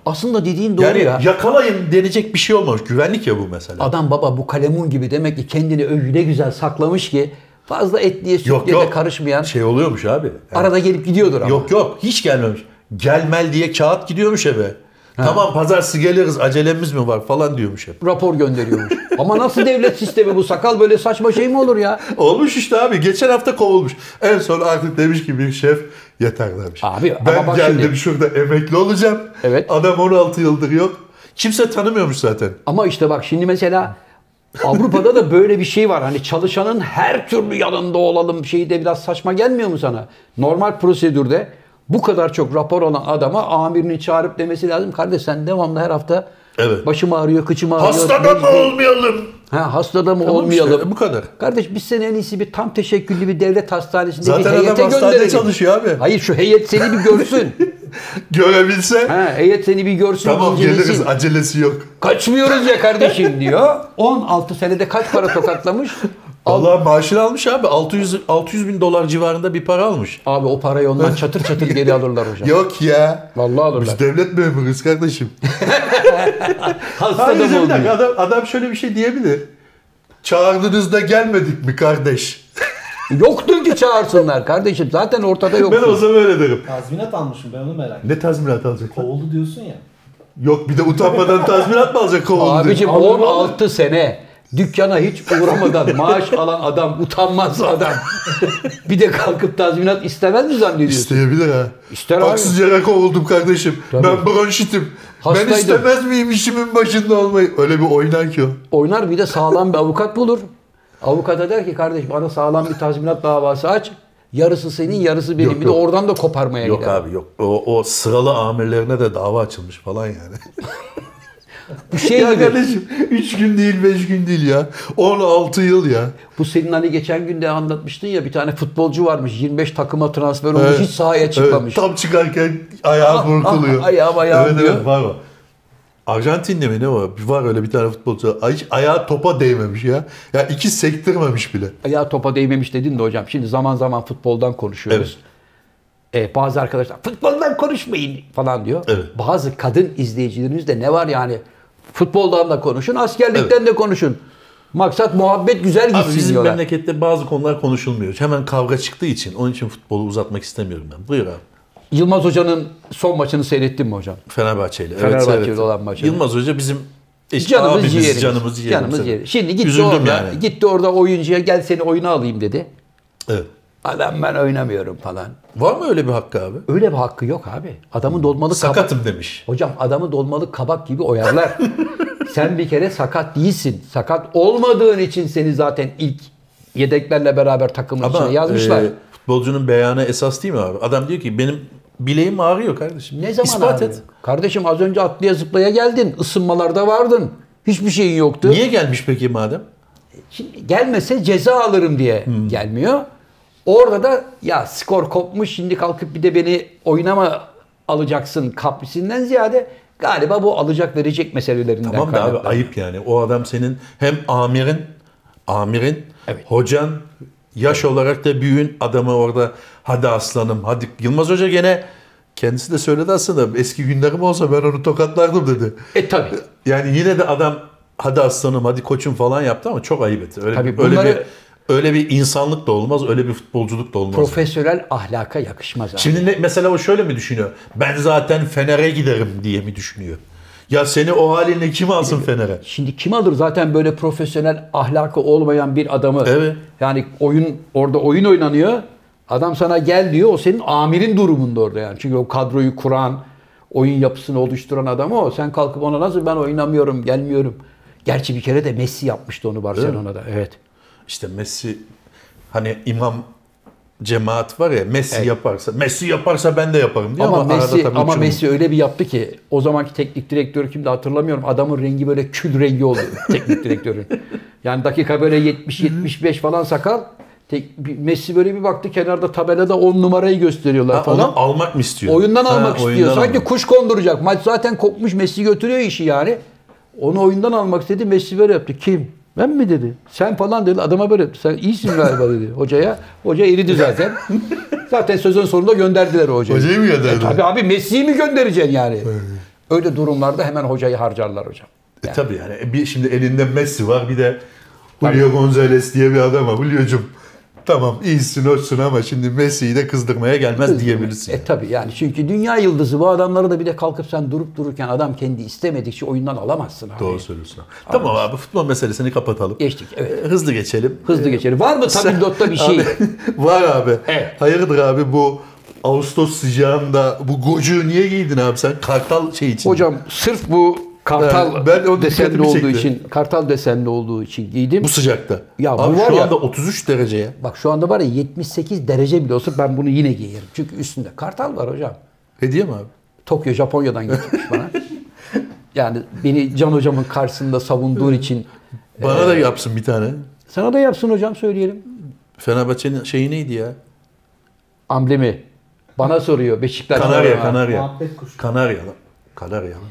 Aslında dediğin doğru Yani ya. yakalayın denecek bir şey olmamış. Güvenlik ya bu mesela. Adam baba bu kalemun gibi demek ki kendini öyle güzel saklamış ki fazla etliye sütlüye de karışmayan Şey oluyormuş abi. Yani- arada gelip gidiyordur ama. Yok yok hiç gelmemiş. Gelmel diye kağıt gidiyormuş eve. Tamam pazartesi geliriz acelemiz mi var falan diyormuş hep. Rapor gönderiyormuş. ama nasıl devlet sistemi bu sakal böyle saçma şey mi olur ya? Olmuş işte abi. Geçen hafta kovulmuş. En son artık demiş ki bir şef yeter demiş. Abi, ben ama bak geldim şimdi- şurada emekli olacağım. Evet. Adam 16 yıldır yok. Kimse tanımıyormuş zaten. Ama işte bak şimdi mesela Avrupa'da da böyle bir şey var. Hani çalışanın her türlü yanında olalım şeyi de biraz saçma gelmiyor mu sana? Normal prosedürde bu kadar çok rapor olan adama amirini çağırıp demesi lazım. Kardeş sen devamlı her hafta Evet. başım ağrıyor, kıçım ağrıyor. Hastada mı olmayalım? Ha, hastada mı Tamam olmayalım? işte, bu kadar. Kardeş biz seni en iyisi bir tam teşekküllü bir devlet hastanesinde Zaten bir adam heyete hastanede gönderelim. çalışıyor abi. Hayır şu heyet seni bir görsün. Görebilse ha, heyet seni bir görsün, tamam incelesin. geliriz acelesi yok. Kaçmıyoruz ya kardeşim diyor. 16 senede kaç para tokatlamış? Al- Allah maaşını almış abi. 600 600 bin dolar civarında bir para almış. Abi o parayı ondan çatır çatır geri alırlar hocam. Yok ya. Vallahi alırlar. Biz devlet memuruyuz kardeşim. Hasta Hayır da bir dakika, adam, adam şöyle bir şey diyebilir. Çağırdığınızda gelmedik mi kardeş? Yoktur ki çağırsınlar kardeşim. Zaten ortada Ben yoksun. olsam öyle derim. Tazminat almışım ben onu merak ettim. Ne tazminat alacak? Kovuldu diyorsun ya. Yok bir de utanmadan tazminat mı alacak kovuldu? Abicim Alır mı? 16 sene dükkana hiç uğramadan maaş alan adam, utanmaz adam. bir de kalkıp tazminat istemez mi zannediyorsun? İsteyebilir ha. İster. Haksız yere kovuldum kardeşim. Tabii. Ben bronşitim. Hastaydım. Ben istemez miyim işimin başında olmayı? Öyle bir oynar ki o. Oynar bir de sağlam bir avukat bulur. Avukata der ki kardeş bana sağlam bir tazminat davası aç. Yarısı senin, yarısı benim. Yok, bir de yok. oradan da koparmaya Yok gider. abi yok. O, o sıralı amirlerine de dava açılmış falan yani. Bu şey ya gibi. kardeşim 3 gün değil 5 gün değil ya. 16 yıl ya. Bu senin hani geçen gün de anlatmıştın ya bir tane futbolcu varmış 25 takıma transfer olmuş Evet. hiç sahaya çıkmamış. Evet, tam çıkarken ayağı Ah, burkuluyor. ah, ayağım, ayağım evet, diyor. Evet, var o. Arjantin'de mi ne var? Var öyle bir tane futbolcu. Hiç ayağı topa değmemiş ya. Ya iki sektirmemiş bile. Ayağı topa değmemiş dedin de hocam. Şimdi zaman zaman futboldan konuşuyoruz. E, bazı arkadaşlar futboldan konuşmayın falan diyor. Evet. Bazı kadın izleyicilerimizde ne var yani? Futboldan da konuşun, askerlikten de konuşun. Maksat muhabbet güzel gitsin Abi bizim diyorlar. memlekette bazı konular konuşulmuyor. Hemen kavga çıktığı için. Onun için futbolu uzatmak istemiyorum ben. Buyur abi. Yılmaz Hoca'nın son maçını seyrettin mi hocam? Fenerbahçe'yle. Fenerbahçe'yle olan maçı. Yılmaz Hoca bizim eş, Canımız abimiz, ciğerimiz. canımız ciğerimiz. Canımız Evet. ciğerimiz. Şimdi gitti Üzüldüm orada, yani. gitti orada oyuncuya gel seni oyuna alayım dedi. Evet. Adam ben oynamıyorum falan. Var mı öyle bir hakkı abi? Öyle bir hakkı yok abi. Adamı dolmalık kabak. Sakatım demiş. Hocam adamı dolmalık kabak gibi oyarlar. Sen bir kere sakat değilsin. Sakat olmadığın için seni zaten ilk yedeklerle beraber takımın içine yazmışlar. e, futbolcunun beyanı esas değil mi abi? Adam diyor ki benim bileğim ağrıyor kardeşim. ne zaman İspat abi? et. Kardeşim az önce atlaya zıplaya geldin. Isınmalarda vardın. Hiçbir şeyin yoktu. Niye gelmiş peki madem? Şimdi gelmese ceza alırım diye Hmm. gelmiyor. Orada da ya skor kopmuş şimdi kalkıp bir de beni oyuna mı alacaksın kaprisinden ziyade galiba bu alacak verecek meselelerinden Tamam da abi ayıp yani. O adam senin hem amirin, amirin, Evet. hocan, yaş olarak da büyüğün adamı orada hadi aslanım hadi. Yılmaz Hoca gene kendisi de söyledi aslında eski günlerim olsa ben onu tokatlardım dedi. E tabi. Yani yine de adam hadi aslanım hadi koçum falan yaptı ama çok ayıp etti. Öyle, Tabii öyle bunları- bir öyle bir insanlık da olmaz, öyle bir futbolculuk da olmaz. Profesyonel ahlaka yakışmaz abi. Şimdi ne, mesela o şöyle mi düşünüyor? Ben zaten Fener'e giderim diye mi düşünüyor? Ya seni o halinle kim alsın Fener'e? Şimdi kim alır zaten böyle profesyonel ahlakı olmayan bir adamı? Evet. Yani oyun orada oyun oynanıyor. Adam sana gel diyor. O senin amirin durumunda orada yani. Çünkü o kadroyu kuran, oyun yapısını oluşturan adam o. Sen kalkıp ona nasıl ben oynamıyorum, gelmiyorum. Gerçi bir kere de Messi yapmıştı onu Barcelona'da. Evet. İşte Messi hani imam cemaat var ya Messi yaparsa Messi yaparsa ben de yaparım diyor Ama, ama, arada Messi tabii ama. Messi öyle bir yaptı ki o zamanki teknik direktörü kimdi hatırlamıyorum. Adamın rengi böyle kül rengi oldu teknik direktörün. Yani dakika böyle 70 75 falan sakal. Tek, Messi böyle bir baktı kenarda tabelada 10 numarayı gösteriyorlar Ha, falan. onu almak mı istiyor? Oyundan Ha, almak istiyor. oyundan Sanki almak. kuş konduracak. Maç zaten kopmuş. Messi götürüyor işi yani. Onu oyundan almak istedi. Messi böyle yaptı. Kim? Ben mi dedi. Sen falan dedi. Adama böyle. Sen iyisin galiba dedi hocaya. Hoca eridi zaten. zaten sözün sonunda gönderdiler o hocayı. Hocayı mı gönderdiler? E tabii abi Messi'yi mi göndereceksin yani? Öyle durumlarda hemen hocayı harcarlar hocam. E, tabii yani bir şimdi elinde Messi var bir de Julio Gonzalez diye bir adam var. Julio'cum tamam iyisin hoşsun ama şimdi Messi'yi de kızdırmaya gelmez diyebilirsin. E tabii yani çünkü dünya yıldızı bu adamları da bir de kalkıp sen durup dururken adam kendi istemedikçe oyundan alamazsın abi. Doğru söylüyorsun. Tamam abi futbol meselesini kapatalım. Geçtik evet. E, Hızlı geçelim. Hızlı geçelim. Var mı tablotta bir şey? Abi, var abi. Evet. Hayırdır abi bu Ağustos sıcağında bu gocuğu niye giydin abi sen? Kartal şey için. Hocam sırf bu kartal Evet, ben o desenli olduğu çekti. için, kartal desenli olduğu için giydim. bu sıcakta. Ya bu abi var şu ya- anda 33 dereceye. Bak şu anda var ya 78 derece bile olsa ben bunu yine giyerim. Çünkü üstünde kartal var hocam. Hediye mi abi? Tokyo Japonya'dan getirmiş bana. Yani beni Can hocamın karşısında savunduğun için Bana Ee, da yapsın bir tane. sana da yapsın hocam söyleyelim. Fenerbahçe'nin şeyi neydi ya? Amblemi. Bana soruyor Beşiktaş. Kanarya? Kanarya. Kanarya. Kanarya lan.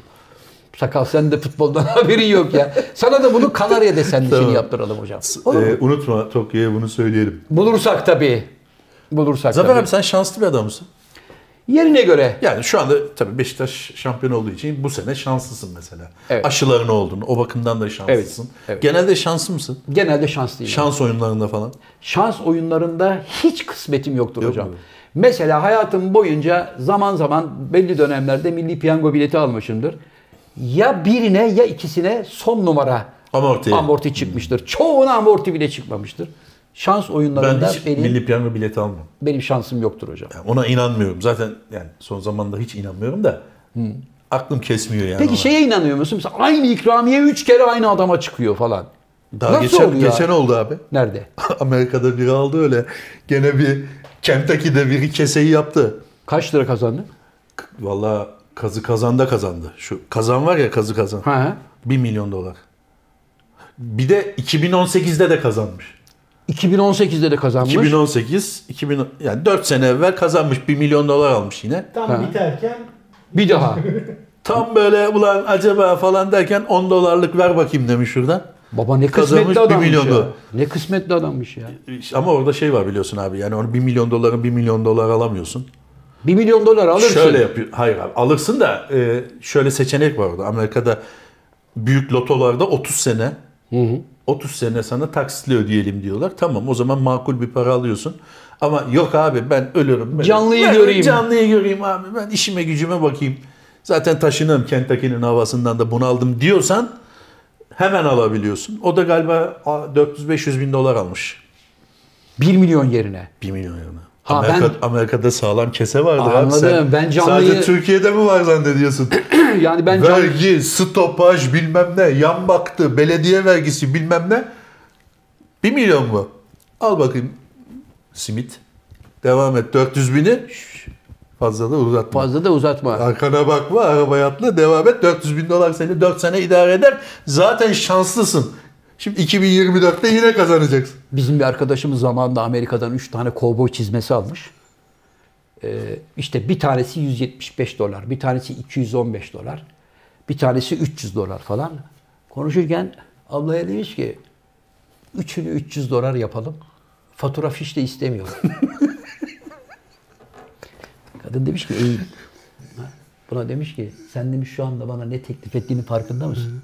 Sakal sen de futboldan haberin yok ya. Sana da bunu Kanarya desenlisini Tamam. yaptıralım hocam. Olur mu? Ee, unutma Tokyo'ya bunu söyleyelim. Bulursak tabii. Bulursak Zafer tabii. abi sen şanslı bir adamsın. Yerine göre. Yani şu anda tabii Beşiktaş şampiyon olduğu için bu sene şanslısın mesela. Evet. Aşıların oldun. O bakımdan da şanslısın. Evet, evet. Genelde şanslı mısın? Genelde şanslıyım. Şans oyunlarında falan. Şans oyunlarında hiç kısmetim yoktur Yok hocam. mu? Mesela hayatım boyunca zaman zaman belli dönemlerde milli piyango bileti almışımdır. Ya birine ya ikisine son numara Amorti. amorti çıkmıştır. Çoğuna amorti bile çıkmamıştır. Şans Ben oyunlarında hiç benim, milli piyango bileti almam. benim şansım yoktur hocam. Yani ona inanmıyorum. Zaten yani son zamanda hiç inanmıyorum da aklım kesmiyor yani. Peki ona. şeye inanıyor musun? Mesela aynı ikramiye üç kere aynı adama çıkıyor falan. Daha Nasıl geçen, oluyor? geçen oldu abi. Nerede? Amerika'da biri aldı öyle. Gene bir Kentucky'de biri keseyi yaptı. Kaç lira kazandı? Vallahi kazı kazanda kazandı. Şu kazan var ya kazı kazan. Ha. 1 milyon dolar. Bir de 2018'de de kazanmış. 2018'de de kazanmış. 2018, 2000 yani 4 sene evvel kazanmış 1 milyon dolar almış yine. Tam Ha. biterken Bir daha. Tam böyle ulan acaba falan derken 10 dolarlık ver bakayım demiş şuradan. Baba ne Kazanmış kısmetli bir adammış milyon ya. Ne kısmetli adammış ya. Ama orada şey var biliyorsun abi yani onu 1 milyon doların 1 milyon dolar alamıyorsun. 1 milyon dolar alırsın. Şöyle yapıyor. Hayır abi alırsın da e, şöyle seçenek var orada. Amerika'da büyük lotolarda 30 sene 30 sene sana taksitle ödeyelim diyorlar. Tamam o zaman makul bir para alıyorsun. Ama yok abi ben ölürüm. Ben, Canlıyı ben göreyim. Canlıyı göreyim abi. Ben işime gücüme bakayım. Zaten taşınırım Kentucky'nin havasından da bunaldım diyorsan hemen alabiliyorsun. O da galiba a, 400-500 bin dolar almış. 1 milyon yerine. 1 milyon yerine. Ha, Amerika, Amerika'da sağlam kese vardır abi. Anladım. Sen Ben canlıyı- Sadece Türkiye'de mi var zannediyorsun? yani ben can- Vergi, stopaj bilmem ne, yan baktı, belediye vergisi bilmem ne. 1 milyon mu? Al bakayım simit. Devam et 400 bini. Fazla da uzatma. fazla da uzatma. Arkana bakma, arabaya atla, devam et. 400 bin dolar seni 4 sene idare eder. Zaten şanslısın. Şimdi 2024'te yine kazanacaksın. Bizim bir arkadaşımız zamanında Amerika'dan 3 tane kovboy çizmesi almış. Ee, işte bir tanesi 175 dolar, bir tanesi 215 dolar, bir tanesi 300 dolar falan. Konuşurken ablaya demiş ki üçünü 300 dolar yapalım. Fatura fiş de istemiyor. Kadın demiş ki iyi. Buna demiş ki sen demiş şu anda bana ne teklif ettiğini farkında mısın?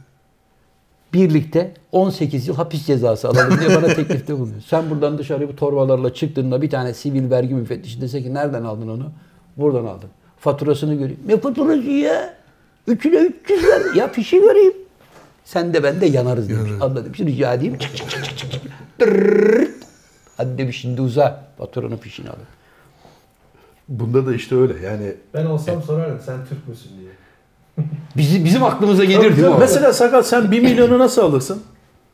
Birlikte 18 yıl hapis cezası alalım diye bana teklifte bulunuyor. Sen buradan dışarı bu torbalarla çıktığında bir tane sivil vergi müfettişi dese ki nereden aldın onu? Buradan aldım. Faturasını göreyim. Ne faturası ya? Üçüne 300 ver. Ya fişi göreyim. Sen de ben de yanarız demiş. Abla demiş rica edeyim. Çık çık çık çık çık. Hadi demiş şimdi uza. Faturanın fişini alın. Bunda da işte öyle yani. Ben olsam sorardım sen Türk müsün diye. Bizi, bizim aklımıza gelir değil mi? Mesela Sakal sen 1 milyonu nasıl alırsın?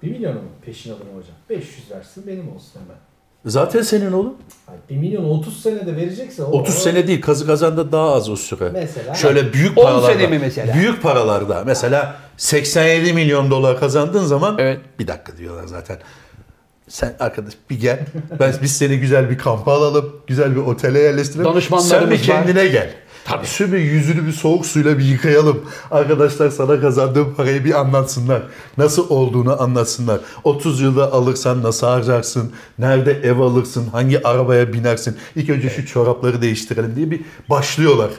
1 milyonu mu peşin alırım hocam? 500 versin benim olsun hemen. Zaten senin oğlum. Hayır, 1 milyon 30 senede verecekse o 30 o- sene değil kazı kazanda daha az o süre. Mesela? Şöyle büyük 10 paralarda. sene mi mesela? Büyük paralarda. Mesela 87 milyon dolar kazandığın zaman Evet. bir dakika diyorlar zaten. Sen arkadaş bir gel. Ben biz seni güzel bir kampa alalım. Güzel bir otele yerleştirelim. Danışmanlarımız Sen bir kendine gel. Tabii. Şu bir yüzünü bir soğuk suyla bir yıkayalım. Arkadaşlar sana kazandığın parayı bir anlatsınlar. Nasıl olduğunu anlatsınlar. 30 yılda alırsan nasıl harcarsın? Nerede ev alırsın? Hangi arabaya binersin? İlk önce şu çorapları değiştirelim diye bir başlıyorlar.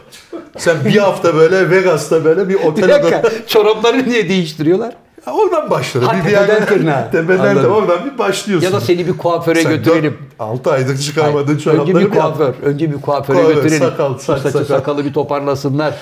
Sen bir hafta böyle Vegas'ta böyle bir otel dakika. Çorapları niye değiştiriyorlar? Ya Oradan başladı. Ha, bir yerden- tırnağa. Tepeden de oradan bir başlıyorsun. Ya da seni bir kuaföre götürelim. 6 aydır çıkarmadığın çorapları önce bir bir kuaför, önce bir kuaföre Kuaför, götürelim. sakal, saç, saçı sakal. sakalı bir toparlasınlar.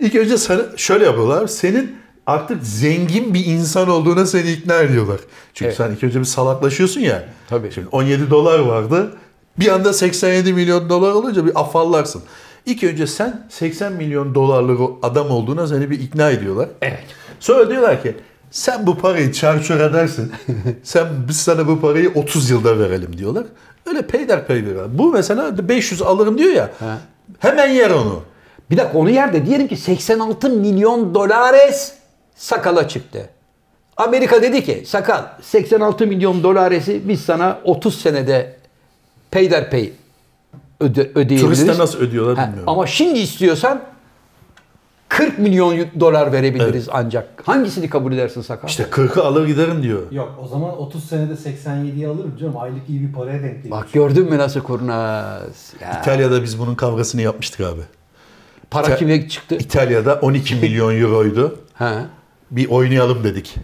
İlk önce sana şöyle yapıyorlar. Senin artık zengin bir insan olduğuna seni ikna ediyorlar. Çünkü Evet. sen ilk önce bir salaklaşıyorsun ya. Tabii. Şimdi 17 dolar vardı. Bir anda 87 milyon dolar olunca bir afallarsın. İlk önce sen 80 milyon dolarlık adam olduğuna seni bir ikna ediyorlar. Evet. Sonra diyorlar ki sen bu parayı çarçur edersin. sen biz sana bu parayı 30 yılda verelim diyorlar. Öyle peyderpey veriyorlar. Bu mesela 500 alırım diyor ya. Ha. Hemen yer onu. Bir dakika onu yerde diyelim ki 86 milyon dolares sakala çıktı. Amerika dedi ki sakal 86 milyon dolaresi biz sana 30 senede peyderpey öde, ödeyebiliriz. Turiste nasıl ödüyorlar Ha, bilmiyorum. Ama şimdi istiyorsan 40 milyon dolar verebiliriz ancak. Hangisini kabul edersin sakal? İşte 40'ı alır giderim diyor. Yok o zaman 30 senede 87'yi alırım canım. Aylık iyi bir paraya denk geliyor. Bak gördün mü nasıl kurnaz? Ya, İtalya'da biz bunun kavgasını yapmıştık abi. para İta- kime çıktı? İtalya'da 12 milyon euroydu. Ha, Bir oynayalım dedik.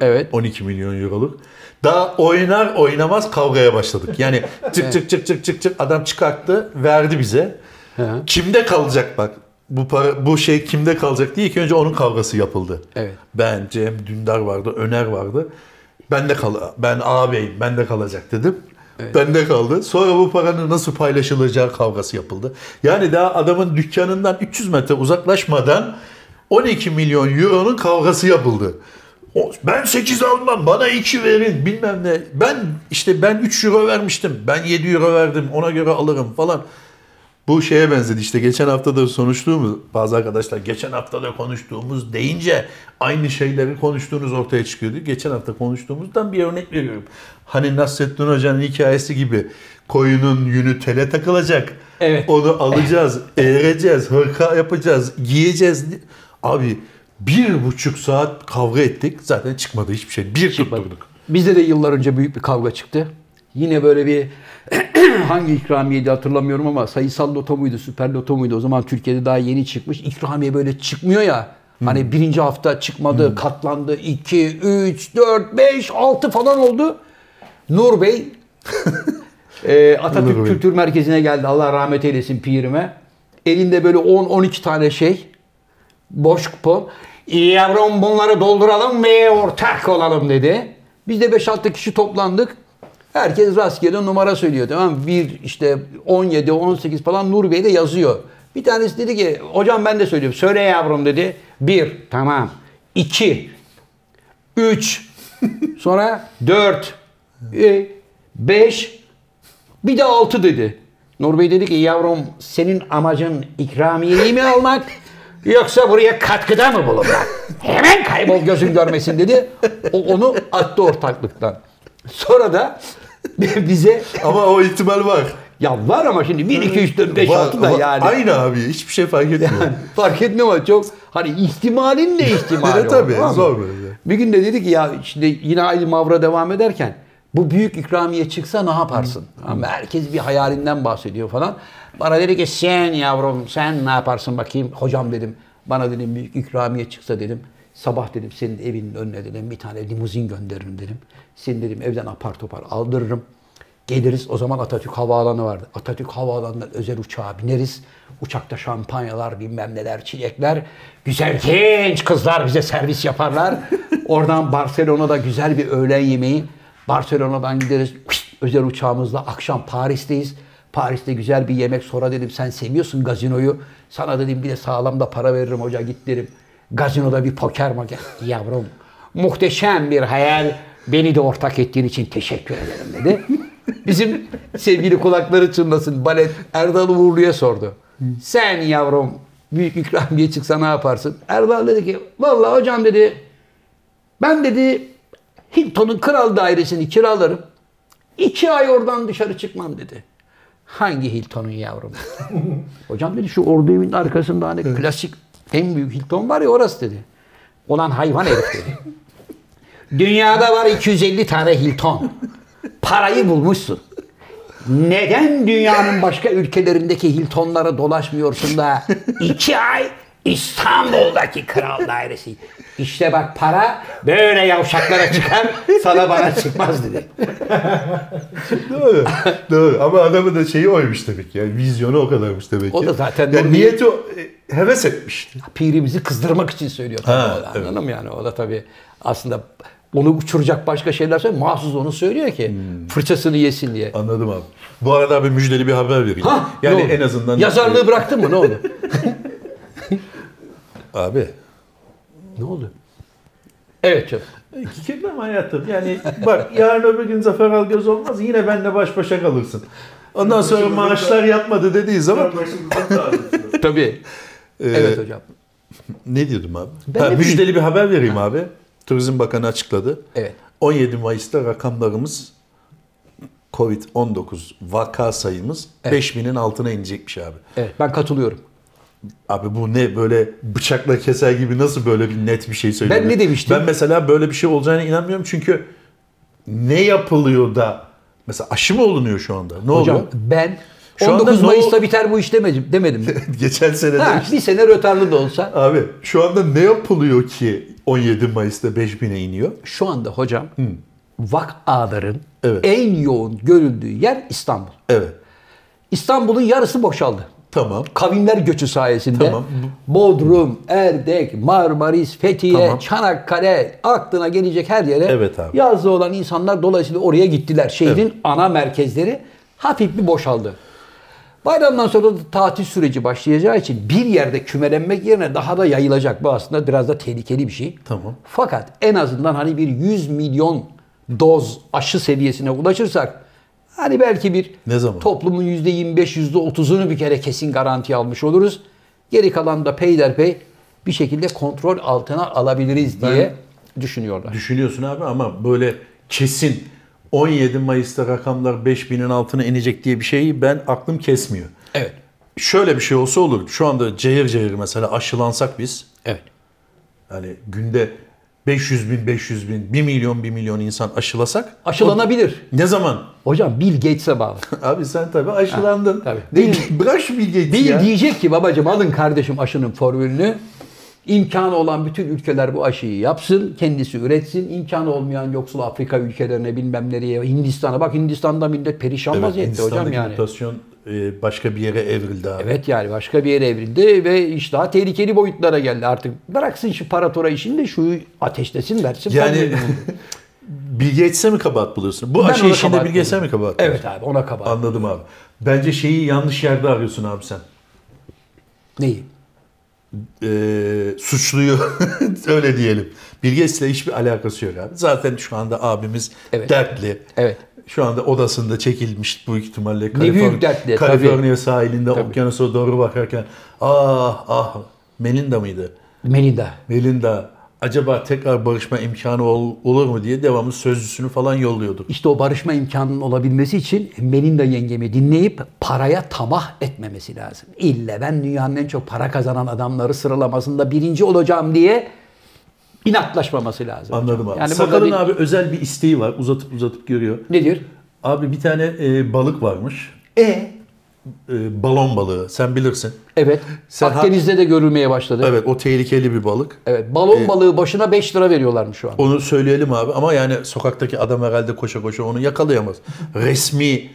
evet. 12 milyon euroluk. Daha oynar oynamaz kavgaya başladık. Yani çık çık çık çık çık çık adam çıkarttı verdi bize. Hı. Kimde kalacak bak bu para bu şey kimde kalacak diye ilk önce onun kavgası yapıldı. Evet. Ben Cem Dündar vardı, Öner vardı. Ben de kal ben ağabeyim ben de kalacak dedim. Ben de kaldı. Sonra bu paranın nasıl paylaşılacağı kavgası yapıldı. Yani daha adamın dükkanından 300 metre uzaklaşmadan 12 milyon euronun kavgası yapıldı. Ben 8 almam bana 2 verin bilmem ne. Ben işte ben 3 euro vermiştim. Ben 7 euro verdim ona göre alırım falan. Bu şeye benzedi işte geçen hafta da konuştuğumuz bazı arkadaşlar geçen hafta da konuştuğumuz deyince aynı şeyleri konuştuğunuz ortaya çıkıyordu. Geçen hafta konuştuğumuzdan bir örnek veriyorum. Hani Nasrettin Hoca'nın hikayesi gibi koyunun yünü tele takılacak. Evet. Onu alacağız, eğreceğiz, hırka yapacağız, giyeceğiz. Abi bir buçuk saat kavga ettik. Zaten çıkmadı hiçbir şey. Bir tutturduk. Bizde de yıllar önce büyük bir kavga çıktı. Yine böyle bir hangi ikramiyeydi hatırlamıyorum ama sayısal loto muydu, süper loto muydu? O zaman Türkiye'de daha yeni çıkmış. İkramiye böyle çıkmıyor ya. Hani birinci hafta çıkmadı, katlandı. 2, 3, 4, 5, 6 falan oldu. Nur Bey e, Atatürk Nur Bey. Kültür Merkezi'ne geldi. Allah rahmet eylesin pirime. Elinde böyle 10-12 tane şey. Boş kupon. Yavrum bunları dolduralım ve ortak olalım dedi. Biz de 5-6 kişi toplandık. Herkes rastgele numara söylüyor tamam? Bir işte 17, 18 falan Nur Bey de yazıyor. Bir tanesi dedi ki hocam ben de söylüyorum. Söyle yavrum dedi. Bir tamam. İki. Üç. Sonra dört. e, Beş. Bir de altı dedi. Nur Bey dedi ki yavrum senin amacın ikramiyeyi mi almak yoksa buraya katkıda mı bulunmak? Hemen kaybol gözün görmesin dedi. O onu attı ortaklıktan. Sonra da bize Ama o ihtimal var. ya var ama şimdi 1, 2, 3, 4, 5, Var- 6 da yani. Aynı abi. Hiçbir şey fark etmiyor. Fark etmiyor ama çok hani ihtimalin de ihtimali Evet, tabii, zor böyle. Bir gün de dedi ki ya şimdi yine aynı mavra devam ederken bu büyük ikramiye çıksa ne yaparsın? Ama herkes bir hayalinden bahsediyor falan. Bana dedi ki sen yavrum sen ne yaparsın bakayım. Hocam dedim bana dedim büyük ikramiye çıksa dedim. Sabah dedim senin evinin önüne dedim bir tane limuzin gönderirim dedim. Seni dedim evden apar topar aldırırım. Geliriz o zaman Atatürk Havaalanı vardı. Atatürk Havaalanı'ndan özel uçağa bineriz. Uçakta şampanyalar bilmem neler çilekler. Güzel genç kızlar bize servis yaparlar. Oradan Barcelona'da güzel bir öğlen yemeği. Barcelona'dan gideriz özel uçağımızla akşam Paris'teyiz. Paris'te güzel bir yemek sonra dedim sen seviyorsun gazinoyu. Sana dedim bir de sağlam da para veririm hoca git derim. Gazinoda bir poker maker. Yavrum muhteşem bir hayal. Beni de ortak ettiğin için teşekkür ederim dedi. Bizim sevgili kulakları çınlasın balet Erdal Uğurlu'ya sordu. Sen yavrum büyük ikramiye çıksa ne yaparsın? Erdal dedi ki vallahi hocam dedi ben dedi Hilton'un kral dairesini kiralarım. İki ay oradan dışarı çıkmam dedi. Hangi Hilton'un yavrum? Hocam dedi şu ordu evinin arkasında hani klasik en büyük Hilton var ya orası dedi. Olan hayvan herif dedi. Dünyada var 250 tane Hilton. Parayı bulmuşsun. Neden dünyanın başka ülkelerindeki Hilton'lara dolaşmıyorsun da iki ay İstanbul'daki kral dairesi. İşte bak para böyle yavşaklara çıkar sana bana çıkmaz dedi. Doğru. Doğru. Ama adamın da şeyi oymuş demek ki. Yani vizyonu o kadarmış demek ki. O da zaten yani niyeti o, e, heves etmişti. Pirimizi kızdırmak için söylüyor tabii Ha, o da, evet. anladın mı yani? O da tabii aslında onu uçuracak başka şeyler söylüyor. Mahsus onu söylüyor ki Hmm. fırçasını yesin diye. Anladım abi. Bu arada abi müjdeli bir haber vereyim. Ha, yani en azından... Yazarlığı bıraktın mı? Ne oldu? Abi. ne oldu? Evet canım. Kirleme hayatım. Yani bak yarın öbür gün Zafer Algöz olmaz yine benle baş başa kalırsın. Ondan sonra maaşlar yatmadı dediği zaman. Tabii. Ee, evet hocam. ne diyordum abi? Ben Ha, müjdeli bir haber vereyim abi. Turizm Bakanı açıkladı. Evet. 17 Mayıs'ta rakamlarımız Covid-19 vaka sayımız Evet. 5000'in altına inecekmiş abi. Evet ben katılıyorum. Abi bu ne böyle bıçakla keser gibi nasıl böyle bir net bir şey söylüyor? Ben ne demiştim? Ben mesela böyle bir şey olacağına inanmıyorum çünkü ne yapılıyor da mesela aşı mı olunuyor şu anda? Ne Hocam oluyor? ben Şu anda 19 ne Mayıs'ta ol- biter bu iş demedim. demedim. Geçen sene ha, demiştim. bir sene rötarlı da olsa. Abi şu anda ne yapılıyor ki 17 Mayıs'ta 5000'e iniyor? Şu anda hocam vakaların Evet. en yoğun görüldüğü yer İstanbul. Evet. İstanbul'un yarısı boşaldı. Tamam. Kavimler göçü sayesinde Tamam. Bodrum, Erdek, Marmaris, Fethiye, Tamam. Çanakkale aklına gelecek her yere Evet abi. yazlı olan insanlar dolayısıyla oraya gittiler. Şehrin ana merkezleri hafif bir boşaldı. Bayramdan sonra da tatil süreci başlayacağı için bir yerde kümelenmek yerine daha da yayılacak. Bu aslında biraz da tehlikeli bir şey. Tamam. Fakat en azından hani bir 100 milyon doz aşı seviyesine ulaşırsak hani belki bir Ne zaman? toplumun %25 %30'unu bir kere kesin garanti almış oluruz. Geri kalan da peyderpey bir şekilde kontrol altına alabiliriz diye düşünüyorlar. Düşünüyorsun abi ama böyle kesin 17 Mayıs'ta rakamlar 5000'in altına inecek diye bir şeyi ben aklım kesmiyor. Evet. Şöyle bir şey olsa olur. Şu anda cayır cayır mesela aşılansak biz Evet. yani günde 500 bin 500 bin 1 milyon 1 milyon insan aşılasak Aşılanabilir. ne zaman? Hocam Bill Gates'e bağlı. Abi sen tabii aşılandın. tabii. Değil, bırak şu Bill Gates'i Bill ya. diyecek ki babacım alın kardeşim aşının formülünü. İmkanı olan bütün ülkeler bu aşıyı yapsın, kendisi üretsin. İmkanı olmayan yoksul Afrika ülkelerine bilmem nereye, Hindistan'a. Bak Hindistan'da millet perişan Evet, vaziyette hocam yani. mutasyon başka bir yere evrildi abi. Evet yani başka bir yere evrildi ve iş daha tehlikeli boyutlara geldi artık. Bıraksın şu paratora işini de şu ateşlesin versin. Yani. Bill Gates'e mi kabahat buluyorsun? Bu Ben aşı işinde Bill Gates'e mi kabahat Evet abi ona kabahat. Anladım abi. Bence şeyi yanlış yerde arıyorsun abi sen. Neyi? Ee, suçluyu öyle diyelim. Bill Gates'le hiçbir alakası yok abi. Zaten şu anda abimiz Evet. dertli. Evet. Şu anda odasında çekilmiş büyük ihtimalle büyük dertli, Kaliforniya sahilinde Tabii. okyanusa doğru bakarken ah ah Melinda mıydı? Melinda. Melinda acaba tekrar barışma imkanı ol- olur mu diye devamlı sözcüsünü falan yolluyordu. İşte o barışma imkanının olabilmesi için Melinda yengemi dinleyip paraya tamah etmemesi lazım. İlle ben dünyanın en çok para kazanan adamları sıralamasında birinci olacağım diye inatlaşmaması lazım. Anladım abi. Yani Sakal'ın bir- abi özel bir isteği var. Uzatıp uzatıp görüyor. Ne diyor? Abi bir tane e, balık varmış. E E, balon balığı. Sen bilirsin. Evet. Sen Akdeniz'de de görülmeye başladı. Evet. Evet o tehlikeli bir balık. balon balığı başına 5 lira veriyorlarmış şu an. Onu söyleyelim abi ama yani sokaktaki adam herhalde koşa koşa onu yakalayamaz. Resmi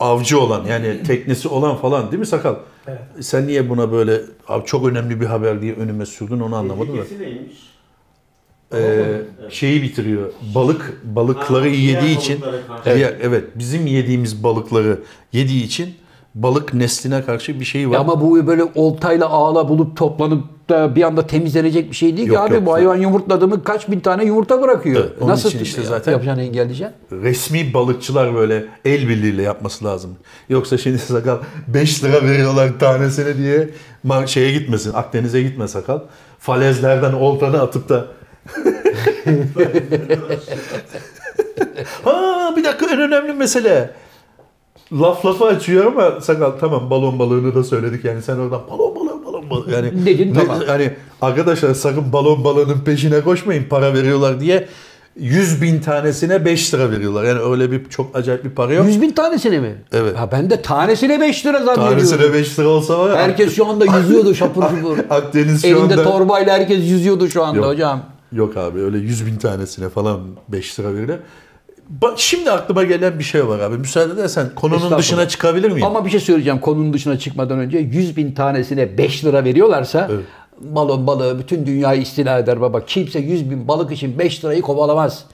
avcı olan yani teknesi olan falan değil mi Sakal? Evet. Sen niye buna böyle abi çok önemli bir haber diye önüme sürdün onu anlamadım da. Tehlikesi neymiş? Ee, şeyi bitiriyor. Balık balıkları Ha, yediği için evet. evet bizim yediğimiz balıkları yediği için balık nesline karşı bir şey var. Ya ama bu böyle oltayla ağla bulup toplanıp da bir anda temizlenecek bir şey değil ki Yok, abi. yok. Bu hayvan yumurtladı mı kaç bin tane yumurta bırakıyor. Evet, onun için işte zaten- yapacağını engelleyeceksin? resmi balıkçılar böyle el birliğiyle yapması lazım. Yoksa şimdi sakal 5 lira veriyorlar tanesine diye şeye gitmesin. Akdeniz'e gitme sakal. Falezlerden oltanı atıp da Ha bir dakika en önemli mesele. Laf lafı açıyor ama sakal tamam balon balığını da söyledik yani sen oradan balon balığı balon balığı yani Dedin, tamam. hani arkadaşlar sakın balon balığının peşine koşmayın para veriyorlar diye 100 bin tanesine 5 lira veriyorlar. Yani öyle bir çok acayip bir para yok. 100 bin tanesine mi? Evet. Ha ben de tanesine 5 lira zannediyorum. Tanesine 5 lira olsa var ya. Herkes şu anda yüzüyordu şapur şupur. Akdeniz şu Elinde anda... torbayla herkes yüzüyordu şu anda Yok. hocam. Yok abi öyle 100 bin tanesine falan 5 lira verilir. Bak şimdi aklıma gelen bir şey var abi. Müsaade edersen konunun dışına çıkabilir miyim? Ama bir şey söyleyeceğim konunun dışına çıkmadan önce 100 bin tanesine 5 lira veriyorlarsa Evet. balon balığı bütün dünyayı istila eder baba. Kimse 100 bin balık için 5 lirayı kovalamaz.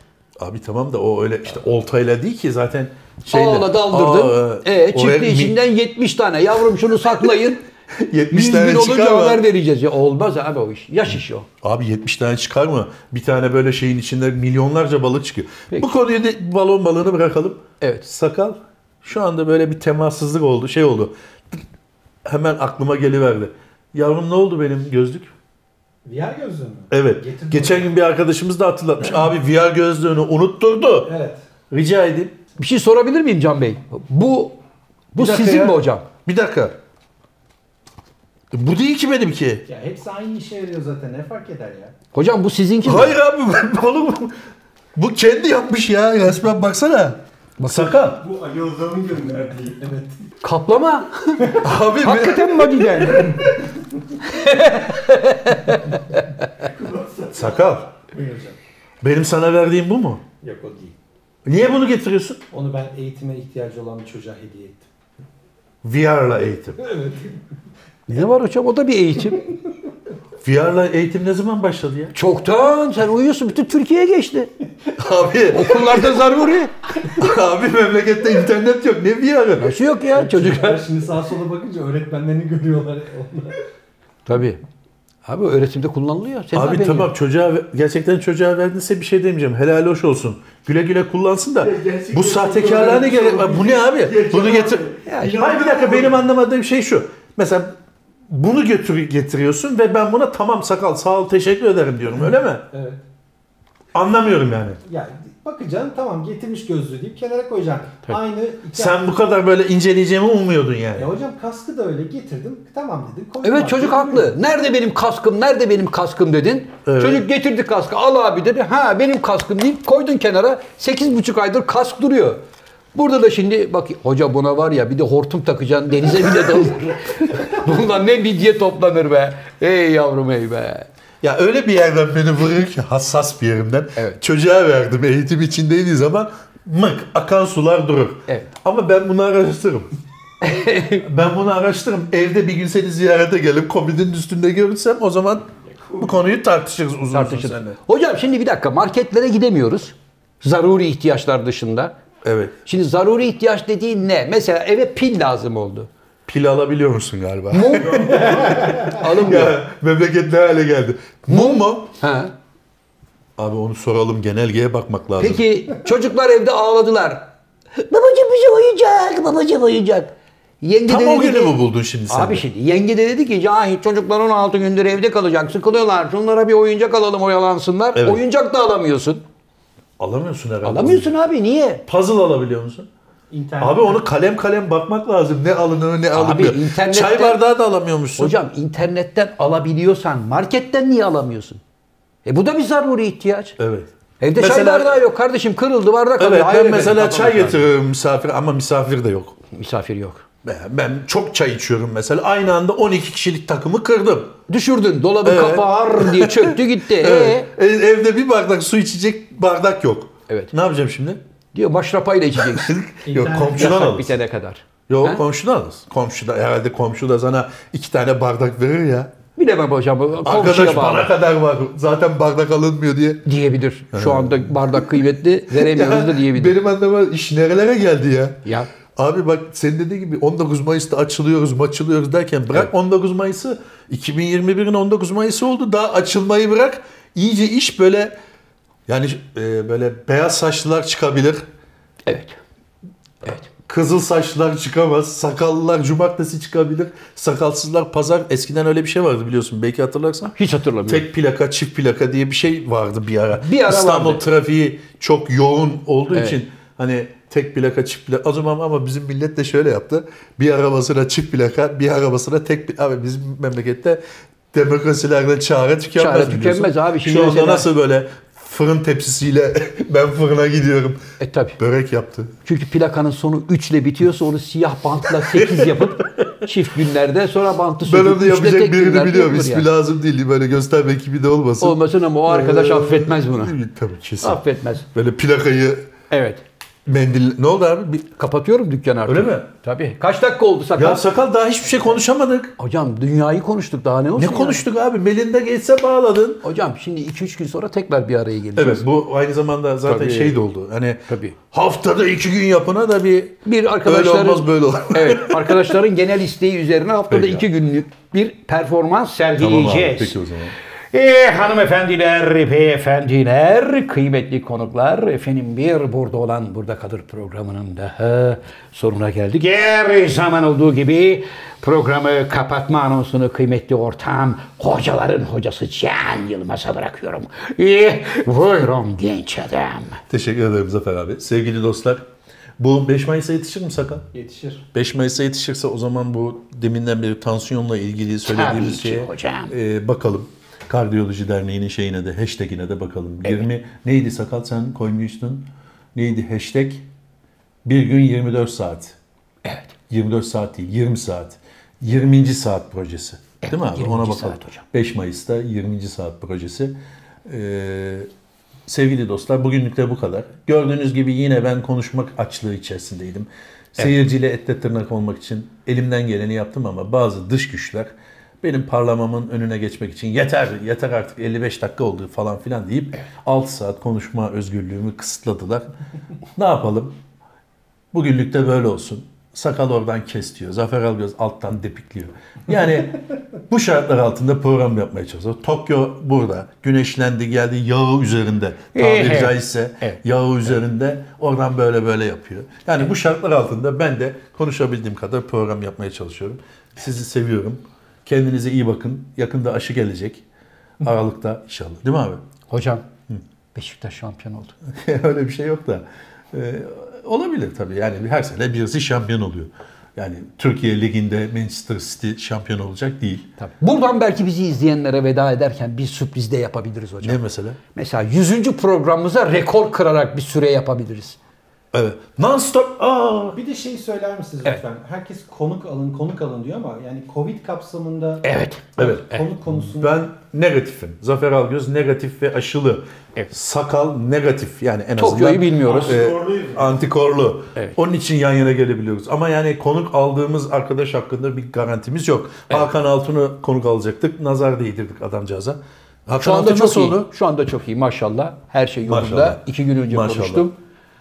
Abi tamam da o öyle işte oltayla değil ki zaten şeyle. Ağla daldırdın. Aa, e, çıktı mi- içinden 70 tane. Yavrum şunu saklayın. 70 100 tane bin çıkar mı? haber vereceğiz. Ya, olmaz abi o iş. Yaş işi o. Abi 70 tane çıkar mı? Bir tane böyle şeyin içinde milyonlarca balık çıkıyor. Peki. Bu konuyu da balon balığını bırakalım. Evet. Sakal şu anda böyle bir temassızlık oldu. Şey oldu. Hemen aklıma geliverdi. Yavrum ne oldu benim gözlük? VR gözlüğü mü? Evet. Getirdim. Geçen gün bir arkadaşımız da hatırlatmış. Abi VR gözlüğünü unutturdu. Evet. Rica edeyim. Bir şey sorabilir miyim Can Bey? Bu bu sizin ya. mi hocam? Bir dakika. Bu değil ki benimki. Ya hepsi aynı işe yarıyor zaten. Ne fark eder ya? Hocam bu sizinki mi? Hayır abi oğlum bu kendi yapmış ya resmen baksana. Sakal. Bu Ali Ozan'ın gönderdiği. Evet. Kaplama. Abi Hakikaten Madi'den. Sakal. Buyur hocam. Benim sana verdiğim bu mu? Yok o değil. Niye bunu getiriyorsun? Onu ben eğitime ihtiyacı olan bir çocuğa hediye ettim. VR'la eğitim. Evet. Ne var hocam? O da bir eğitim. VR'la eğitim ne zaman başladı ya? Çoktan sen uyuyorsun. Bütün Türkiye'ye geçti. Abi, Okullarda zaruri. abi memlekette internet yok. Ne VR'ı? Nasıl yok ya çocuklar? Şimdi sağa sola bakınca öğretmenlerini görüyorlar. Onlar. Tabii. Abi öğretimde kullanılıyor. Senin Abi tamam yok. çocuğa gerçekten çocuğa verdinse bir şey demeyeceğim. Helal hoş olsun. Güle güle kullansın da. gerçekten Bu sahtekarlığa ne gerek var? Bu ne abi? Gerçekten Bunu getir. Ya Hayır bir dakika benim anlamadığım şey şu. Mesela bunu götür getiriyorsun ve ben buna tamam sakal sağ ol teşekkür ederim diyorum öyle mi? Evet. Anlamıyorum yani. Ya bakacaksın tamam getirmiş gözlüğü deyip kenara koyacaksın. Aynı iki Sen bu kadar böyle inceleyeceğimi ummuyordun yani. Ya hocam kaskı da öyle getirdim. Tamam dedim. koydum Evet abi. çocuk haklı. Nerede benim kaskım? Nerede benim kaskım dedin. Evet. Çocuk getirdi kaskı. Al abi dedi. Ha benim kaskım deyip koydun kenara. 8,5 aydır kask duruyor. Burada da şimdi bak hoca buna var ya bir de hortum takacaksın denize bile dalır. Bundan ne midye toplanır be. Ey yavrum ey be. Ya öyle bir yerden beni vuruyor ki hassas bir yerimden. Evet. Çocuğa verdim eğitim içindeydiği zaman mık akan sular durur. Evet. Ama ben bunu araştırırım. ben bunu araştırırım. Evde bir gün seni ziyarete gelip komodinin üstünde görürsem o zaman bu konuyu tartışırız uzun uzun seninle. Hocam şimdi bir dakika marketlere gidemiyoruz. Zaruri ihtiyaçlar dışında. Evet. Şimdi zaruri ihtiyaç dediğin ne? Mesela eve pil lazım oldu. Pil alabiliyor musun galiba? Mum alınmıyor. ya memleket ne hale geldi? Mum mu? Ha. Abi onu soralım genelgeye bakmak lazım. Peki çocuklar evde ağladılar. Babacım bize oyuncak, babacım oyuncak. Yenge Tam de o dedi günü ki- mü buldun şimdi sen? Abi de? şimdi yenge de dedi ki cahil çocuklar 16 gündür evde kalacak sıkılıyorlar. Şunlara bir oyuncak alalım oyalansınlar. Evet. Oyuncak da alamıyorsun. Alamıyorsun herhalde. Alamıyorsun abi niye? Puzzle alabiliyor musun? İnternet. Abi onu kalem kalem bakmak lazım. Ne alınıyor ne alınmıyor. internette- Çay bardağı da alamıyormuşsun. Hocam internetten alabiliyorsan marketten niye alamıyorsun? E bu da bir zaruri ihtiyaç. Evet. Evde çay Mesela- bardağı yok kardeşim kırıldı bardak Evet ben mesela çay getiriyorum misafir ama misafir de yok. Misafir yok. Ben, ben çok çay içiyorum mesela. Aynı anda 12 kişilik takımı kırdım. Düşürdün dolabı Evet. kapar diye çöktü gitti. Evet. Ee? E, Evde bir bardak su içecek bardak yok. Evet. Ne yapacağım şimdi? Diyor maşrapayla içeceksin. yok komşudan alırız. bitene kadar. Yok Ha? komşudan alırız. Komşu da herhalde komşu da sana iki tane bardak verir ya. Bilemem hocam. Komşuya Arkadaş bağlı. bana kadar var. Zaten bardak alınmıyor diye. Diyebilir. Şu anda bardak kıymetli veremiyoruz da diyebilir. Benim anlama iş nerelere geldi ya. Ya Abi bak senin dediğin gibi 19 Mayıs'ta açılıyoruz, açılıyoruz derken bırak 19 Mayıs'ı 2021'in 19 Mayıs'ı oldu. Daha açılmayı bırak. İyice iş böyle yani e, böyle beyaz saçlılar çıkabilir. evet. Evet. Kızıl saçlılar çıkamaz. Sakallılar cumartesi çıkabilir. Sakalsızlar pazar. Eskiden öyle bir şey vardı biliyorsun. Belki hatırlarsan. Hiç hatırlamıyorum. Tek plaka, çift plaka diye bir şey vardı bir ara. Bir ara İstanbul vardı. trafiği çok yoğun olduğu Evet. için hani tek plaka, çift plaka. O zaman ama bizim millet de şöyle yaptı. Bir arabasına çift plaka, bir arabasına tek plaka. Abi bizim memlekette demokrasilerde çare tükenmez Çare biliyorsun. tükenmez abi. Şimdi Şu anda mesela- nasıl böyle fırın tepsisiyle ben fırına gidiyorum. E tabi. Börek yaptı. Çünkü plakanın sonu 3 ile bitiyorsa onu siyah bantla 8 yapıp çift günlerde sonra bantı Ben söküp onu üçle yapacak birini biliyorum. İsmi yani. lazım değil. Böyle gösterme ekibi de olmasın. Olmasın ama o arkadaş Ee, affetmez bunu. Tabii kesin. Affetmez. Böyle plakayı Evet. Mendil... Ne oldu abi? Bir... Kapatıyorum dükkanı artık. Öyle mi? Tabii. Kaç dakika oldu sakal? Ya sakal daha hiçbir şey konuşamadık. Hocam dünyayı konuştuk daha ne olsun Ne konuştuk abi? Melinda Gates'e bağladın. Hocam şimdi 2-3 gün sonra tekrar bir araya geleceğiz. Evet bu aynı zamanda zaten Tabii. şey de oldu. Hani Tabii. haftada iki gün yapına da bir Bir öyle arkadaşların olmaz böyle olur. evet arkadaşların genel isteği üzerine haftada Peki iki günlük bir performans Tamam abi, sergileyeceğiz. peki o zaman. Ee, hanımefendiler, beyefendiler, kıymetli konuklar, efendim bir burada olan Burada Kalır programının daha sonuna geldik. Her zaman olduğu gibi programı kapatma anonsunu kıymetli ortağım, hocaların hocası Can Yılmaz'a bırakıyorum. Ee, buyurun genç adam. Teşekkür ederim Zafer abi. Sevgili dostlar bu 5 Mayıs'a yetişir mi sakal? Yetişir. 5 Mayıs'a yetişirse o zaman bu deminden beri tansiyonla ilgili söylediğimiz şeye hocam. e, bakalım. Kardiyoloji Derneği'nin şeyine de hashtagine de bakalım. 20 neydi sakal sen koymuştun? Neydi hashtag? Bir gün 24 saat. Evet. 24 saat değil 20 saat. 20. saat projesi. Değil mi abi? 20. Ona saat bakalım. hocam. 5 Mayıs'ta 20. saat projesi. Ee, sevgili dostlar bugünlük de bu kadar. Gördüğünüz gibi yine ben konuşmak açlığı içerisindeydim. Seyirciyle ette tırnak olmak için elimden geleni yaptım ama bazı dış güçler benim parlamamın önüne geçmek için yeter yeter artık 55 dakika oldu falan filan deyip 6 saat konuşma özgürlüğümü kısıtladılar. ne yapalım? Bugünlük de böyle olsun. Sakal oradan kes diyor. Zafer Algöz alttan depikliyor. Yani bu şartlar altında program yapmaya çalışıyoruz. Tokyo burada. Güneşlendi geldi yağı üzerinde. Tabiri Evet. caizse Evet. yağı üzerinde. Oradan böyle böyle yapıyor. Yani bu şartlar altında ben de konuşabildiğim kadar program yapmaya çalışıyorum. Sizi seviyorum. Kendinize iyi bakın. Yakında aşı gelecek. Aralıkta inşallah. Değil mi abi? Hocam Beşiktaş şampiyon oldu. Öyle bir şey yok da. Ee, olabilir tabii. Yani her sene birisi şampiyon oluyor. Yani Türkiye Ligi'nde Manchester City şampiyon olacak değil. Tabii. Buradan belki bizi izleyenlere veda ederken bir sürpriz de yapabiliriz hocam. Ne mesela? Mesela 100. programımıza rekor kırarak bir süre yapabiliriz. Evet. Non-stop. Aa! Bir de şey söyler misiniz Evet. lütfen? Herkes konuk alın, konuk alın diyor ama yani Covid kapsamında Evet. Evet. konuk konusunda Ben negatifim. Zafer Algöz negatif ve aşılı. Evet. Sakal negatif. Yani en Tokyo'yu azından bilmiyoruz. e, antikorlu. Evet. Onun için yan yana gelebiliyoruz. Ama yani konuk aldığımız arkadaş hakkında bir garantimiz yok. Hakan Altun'u konuk alacaktık. Nazar değdirdik adamcağıza. Hakan Şu anda Altay çok nasıl iyi. oldu? Şu anda çok iyi maşallah. Her şey yolunda. Maşallah. İki gün önce Maşallah. konuştum.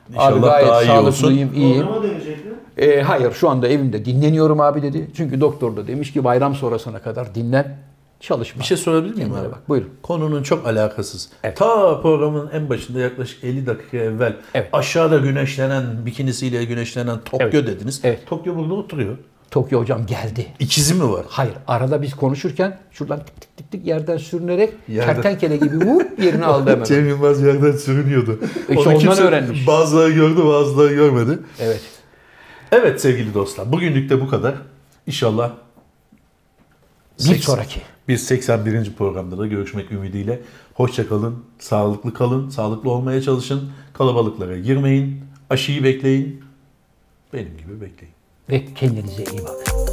İnşallah abi gayet daha iyi sağlıklıyım, iyiyim. Dönecek mi? Ee, hayır şu anda evimde dinleniyorum abi dedi. Çünkü doktor da demiş ki bayram sonrasına kadar dinlen. Çalışma. Bir şey sorabilir miyim abi? bak. Buyurun. Konunun çok alakasız. Evet. Ta programın en başında yaklaşık 50 dakika evvel Evet. aşağıda güneşlenen, bikinisiyle güneşlenen Tokyo Evet. dediniz. Evet. Tokyo burada oturuyor. Tokyo hocam geldi. İkizi mi var? Hayır arada biz konuşurken şuradan tık tık tık tık yerden sürünerek Yerden. kertenkele gibi vup yerini aldı hemen. Cem Yılmaz yerden sürünüyordu. İşte Onu ondan öğrenmiş. Bazıları gördü bazıları görmedi. Evet. Evet sevgili dostlar bugünlük de bu kadar. İnşallah Bir seks- sonraki. Bir 81. programda da görüşmek ümidiyle. Hoşça kalın, sağlıklı kalın, sağlıklı olmaya çalışın. Kalabalıklara girmeyin, aşıyı bekleyin. Benim gibi bekleyin. Ve kendinize iyi bakın.